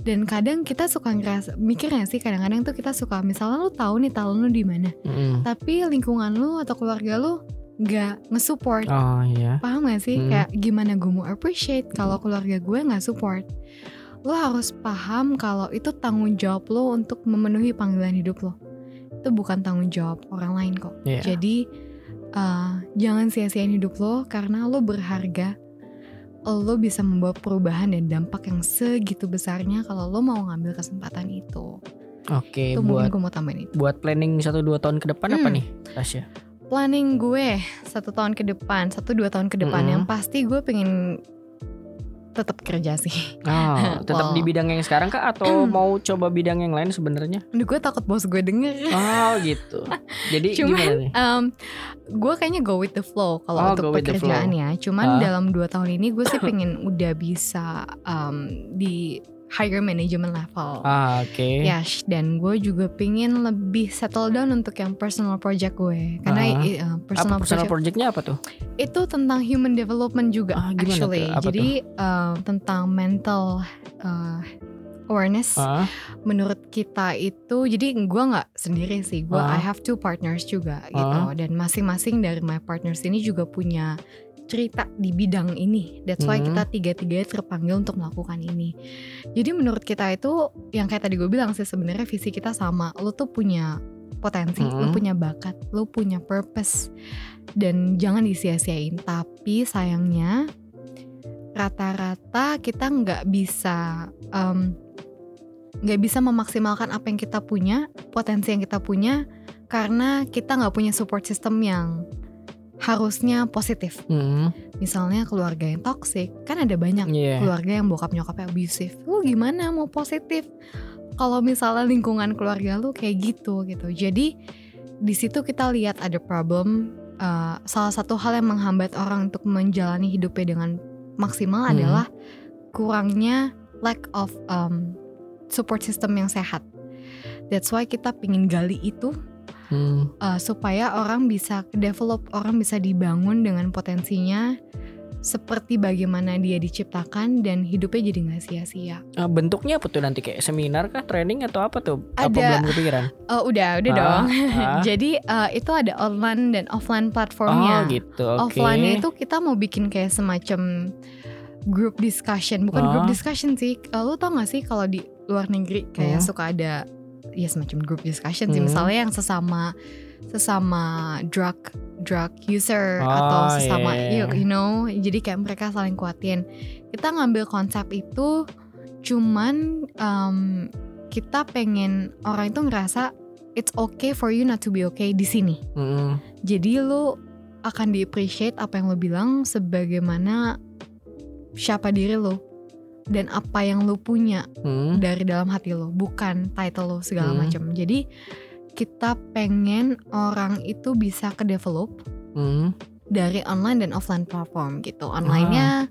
Speaker 2: Dan kadang kita suka ngerasa, mikir gak sih kadang-kadang tuh kita suka, misalnya lo tahu nih talent lo di mana,
Speaker 1: Mm-mm.
Speaker 2: tapi lingkungan lo atau keluarga lo nggak nge-support.
Speaker 1: Oh iya.
Speaker 2: Paham gak sih?
Speaker 1: Hmm.
Speaker 2: Kayak gimana gue mau appreciate kalau keluarga gue nggak support. Lo harus paham kalau itu tanggung jawab lo untuk memenuhi panggilan hidup lo. Itu bukan tanggung jawab orang lain kok.
Speaker 1: Iya.
Speaker 2: Jadi uh, jangan sia-siain hidup lo karena lo berharga. Lo bisa membawa perubahan dan dampak yang segitu besarnya kalau lo mau ngambil kesempatan itu.
Speaker 1: Oke,
Speaker 2: itu
Speaker 1: buat
Speaker 2: gue mau tambahin itu.
Speaker 1: buat planning satu dua tahun ke depan apa
Speaker 2: Hmm.
Speaker 1: nih, Tasya?
Speaker 2: Planning gue satu tahun ke depan, satu dua tahun ke depan
Speaker 1: Mm-mm.
Speaker 2: yang pasti gue pengen tetap kerja sih.
Speaker 1: Oh, (laughs) tetap
Speaker 2: Wow.
Speaker 1: di bidang yang sekarang kah atau (clears throat) mau coba bidang yang lain sebenarnya?
Speaker 2: Gue takut bos gue denger.
Speaker 1: Oh, gitu. (laughs) Jadi
Speaker 2: Cuman,
Speaker 1: gimana nih?
Speaker 2: Um, gue kayaknya go with the flow
Speaker 1: Oh,
Speaker 2: kalau
Speaker 1: go
Speaker 2: untuk pekerjaan ya. Cuman
Speaker 1: Ah.
Speaker 2: dalam dua tahun ini gue sih (clears throat) pengen udah bisa um, di higher management level.
Speaker 1: Ah, oke.
Speaker 2: Ya, sh- dan gue juga pengen lebih settle down untuk yang personal project gue. Karena
Speaker 1: Ah.
Speaker 2: uh, personal,
Speaker 1: apa personal
Speaker 2: project
Speaker 1: projectnya apa tuh?
Speaker 2: itu tentang human development juga
Speaker 1: Ah, gimana
Speaker 2: actually.
Speaker 1: tuh? Apa
Speaker 2: Jadi uh, tentang mental uh, awareness
Speaker 1: Ah,
Speaker 2: menurut kita itu jadi gue nggak sendiri sih gue
Speaker 1: Ah.
Speaker 2: I have two partners juga gitu
Speaker 1: Ah.
Speaker 2: dan masing-masing dari my partners ini juga punya cerita di bidang ini. That's why
Speaker 1: Hmm.
Speaker 2: kita tiga-tiganya terpanggil untuk melakukan ini. Jadi menurut kita itu yang kayak tadi gue bilang sih sebenarnya visi kita sama. Lo tuh punya potensi lo
Speaker 1: Hmm.
Speaker 2: punya bakat lo punya purpose. Dan jangan disia-siain. Tapi sayangnya rata-rata kita nggak bisa nggak bisa memaksimalkan apa yang kita punya, potensi yang kita punya, karena kita nggak punya support system yang harusnya positif.
Speaker 1: hmm,
Speaker 2: Misalnya keluarga yang toxic, kan ada banyak
Speaker 1: iya.
Speaker 2: keluarga yang bokap nyokapnya abusive. Lu gimana mau positif? Kalau misalnya lingkungan keluarga lu kayak gitu gitu. Jadi di situ kita lihat ada problem. uh, salah satu hal yang menghambat orang untuk menjalani hidupnya dengan maksimal
Speaker 1: Hmm.
Speaker 2: adalah kurangnya lack of um, support system yang sehat. That's why kita pingin gali itu
Speaker 1: Hmm.
Speaker 2: uh, supaya orang bisa develop, orang bisa dibangun dengan potensinya seperti bagaimana dia diciptakan dan hidupnya jadi nggak sia-sia.
Speaker 1: Ah, bentuknya apa tuh nanti kayak seminar kah, training atau apa tuh? Apa
Speaker 2: Ada.
Speaker 1: belum kepikiran? (laughs)
Speaker 2: Oh udah, udah
Speaker 1: Ah,
Speaker 2: dong.
Speaker 1: ah. (laughs)
Speaker 2: jadi uh, itu ada online dan offline
Speaker 1: Oh
Speaker 2: platformnya.
Speaker 1: gitu. Oke.
Speaker 2: Offline itu kita mau bikin kayak semacam group discussion, bukan
Speaker 1: Ah.
Speaker 2: group discussion sih. Uh, lu tau gak sih kalau di luar negeri kayak
Speaker 1: Hmm.
Speaker 2: suka ada ya semacam group discussion sih,
Speaker 1: Hmm.
Speaker 2: misalnya yang sesama sesama drug drug user
Speaker 1: Oh,
Speaker 2: atau sesama
Speaker 1: iya.
Speaker 2: you, you know, jadi kayak mereka saling kuatin. Kita ngambil konsep itu cuman um, kita pengen orang itu ngerasa it's okay for you not to be okay di sini.
Speaker 1: Mm-mm.
Speaker 2: Jadi lu akan di appreciate apa yang lu bilang sebagaimana siapa diri lu dan apa yang lu punya
Speaker 1: Hmm.
Speaker 2: dari dalam hati lu, bukan title lu segala
Speaker 1: Hmm.
Speaker 2: macam. Jadi kita pengen orang itu bisa ke develop
Speaker 1: Hmm.
Speaker 2: dari online dan offline platform gitu. Online-nya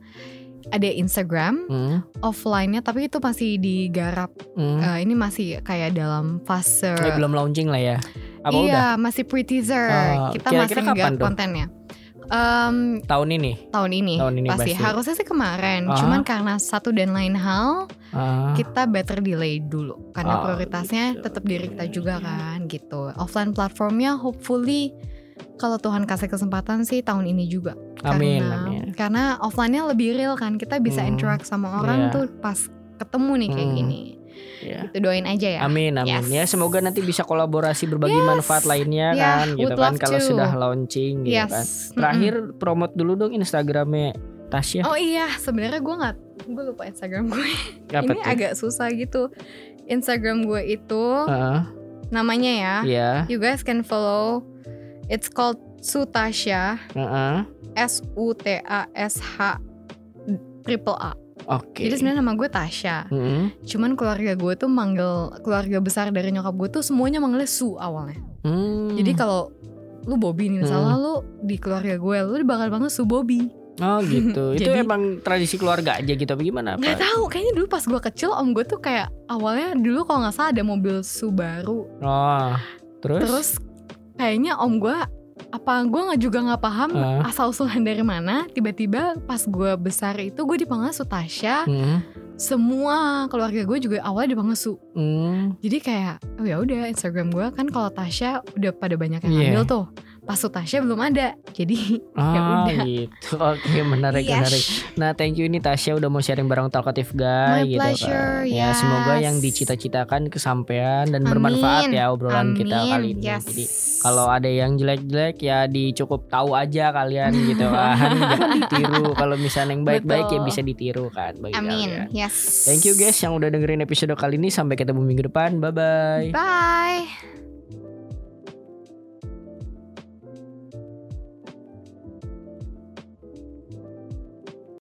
Speaker 2: ada Instagram,
Speaker 1: Hmm.
Speaker 2: offline-nya tapi itu masih digarap.
Speaker 1: Hmm.
Speaker 2: Eh, ini masih kayak dalam fase
Speaker 1: Eh, belum launching lah ya. Apa
Speaker 2: iya,
Speaker 1: udah?
Speaker 2: masih pre-teaser.
Speaker 1: Oh,
Speaker 2: kita
Speaker 1: kira-kira
Speaker 2: masih nggak
Speaker 1: kapan tuh?
Speaker 2: Em,
Speaker 1: Tahun ini.
Speaker 2: tahun ini
Speaker 1: Tahun ini
Speaker 2: pasti.
Speaker 1: pasti.
Speaker 2: harusnya sih kemarin
Speaker 1: Ah.
Speaker 2: cuman karena satu dan lain hal
Speaker 1: Ah.
Speaker 2: kita better delay dulu karena
Speaker 1: Oh,
Speaker 2: prioritasnya
Speaker 1: gitu.
Speaker 2: tetap diri kita juga kan gitu offline platformnya hopefully kalau Tuhan kasih kesempatan sih tahun ini juga
Speaker 1: Amin,
Speaker 2: karena
Speaker 1: amin.
Speaker 2: karena offline-nya lebih real kan kita bisa
Speaker 1: Hmm.
Speaker 2: interact sama orang
Speaker 1: Iya.
Speaker 2: tuh pas ketemu nih kayak
Speaker 1: Hmm.
Speaker 2: gini
Speaker 1: Ya.
Speaker 2: itu doain aja ya
Speaker 1: Amin, amin.
Speaker 2: Yes.
Speaker 1: Ya semoga nanti bisa kolaborasi berbagi
Speaker 2: Yes.
Speaker 1: manfaat lainnya
Speaker 2: Yeah,
Speaker 1: kan, gitu kan kalau
Speaker 2: to.
Speaker 1: sudah launching gitu
Speaker 2: yes
Speaker 1: kan. Terakhir promote dulu dong Instagramnya Tasya.
Speaker 2: oh iya sebenarnya gue nggak gue lupa Instagram gue ini
Speaker 1: tuh?
Speaker 2: agak susah gitu Instagram gue itu
Speaker 1: Heeh,
Speaker 2: namanya ya
Speaker 1: Iya.
Speaker 2: you guys can follow it's called Sutasha
Speaker 1: Heeh.
Speaker 2: S U T A S H triple A
Speaker 1: Oke.
Speaker 2: jadi sebenarnya nama gue Tasha
Speaker 1: Mm-mm.
Speaker 2: cuman keluarga gue tuh manggil keluarga besar dari nyokap gue tuh semuanya manggilnya Su awalnya
Speaker 1: Hmm.
Speaker 2: jadi kalau lu Bobby nih misalnya lu di keluarga gue lu bakal banget Su Bobby
Speaker 1: Oh gitu. (laughs) Itu
Speaker 2: Jadi-
Speaker 1: emang tradisi keluarga aja gitu apa gimana?
Speaker 2: nggak
Speaker 1: Apa?
Speaker 2: tahu kayaknya dulu pas gue kecil om gue tuh kayak awalnya dulu kalau nggak salah ada mobil Subaru
Speaker 1: Oh. Terus?
Speaker 2: terus kayaknya om gue apa gue nggak juga nggak paham
Speaker 1: Ah.
Speaker 2: asal usulan dari mana tiba-tiba pas gue besar itu gue dipanggil Sutasha
Speaker 1: Hmm.
Speaker 2: semua keluarga gue juga awalnya dipanggil Su
Speaker 1: Hmm.
Speaker 2: jadi kayak oh ya udah Instagram gue kan kalau Tasya udah pada banyak yang
Speaker 1: Iya.
Speaker 2: ngambil tuh pas Sutasha belum ada jadi (laughs)
Speaker 1: Ah
Speaker 2: udah.
Speaker 1: gitu. Oke menarik
Speaker 2: Yes.
Speaker 1: menarik. Nah thank you ini Tasya udah mau sharing bareng Talkative Guy
Speaker 2: My
Speaker 1: gitu
Speaker 2: pleasure,
Speaker 1: kan. Ya semoga
Speaker 2: yes.
Speaker 1: yang dicita-citakan kesampaian dan
Speaker 2: Amin.
Speaker 1: bermanfaat ya obrolan kita
Speaker 2: Amin,
Speaker 1: kali ini.
Speaker 2: yes.
Speaker 1: Jadi kalau ada yang jelek-jelek ya dicukup tahu aja kalian (laughs) gitu kan. (laughs) Jangan ditiru. Kalau misalnya yang baik-baik ya bisa ditiru kan bagi
Speaker 2: Amin
Speaker 1: kalian.
Speaker 2: yes
Speaker 1: Thank you guys yang udah dengerin episode kali ini. Sampai ketemu minggu depan. Bye bye.
Speaker 2: bye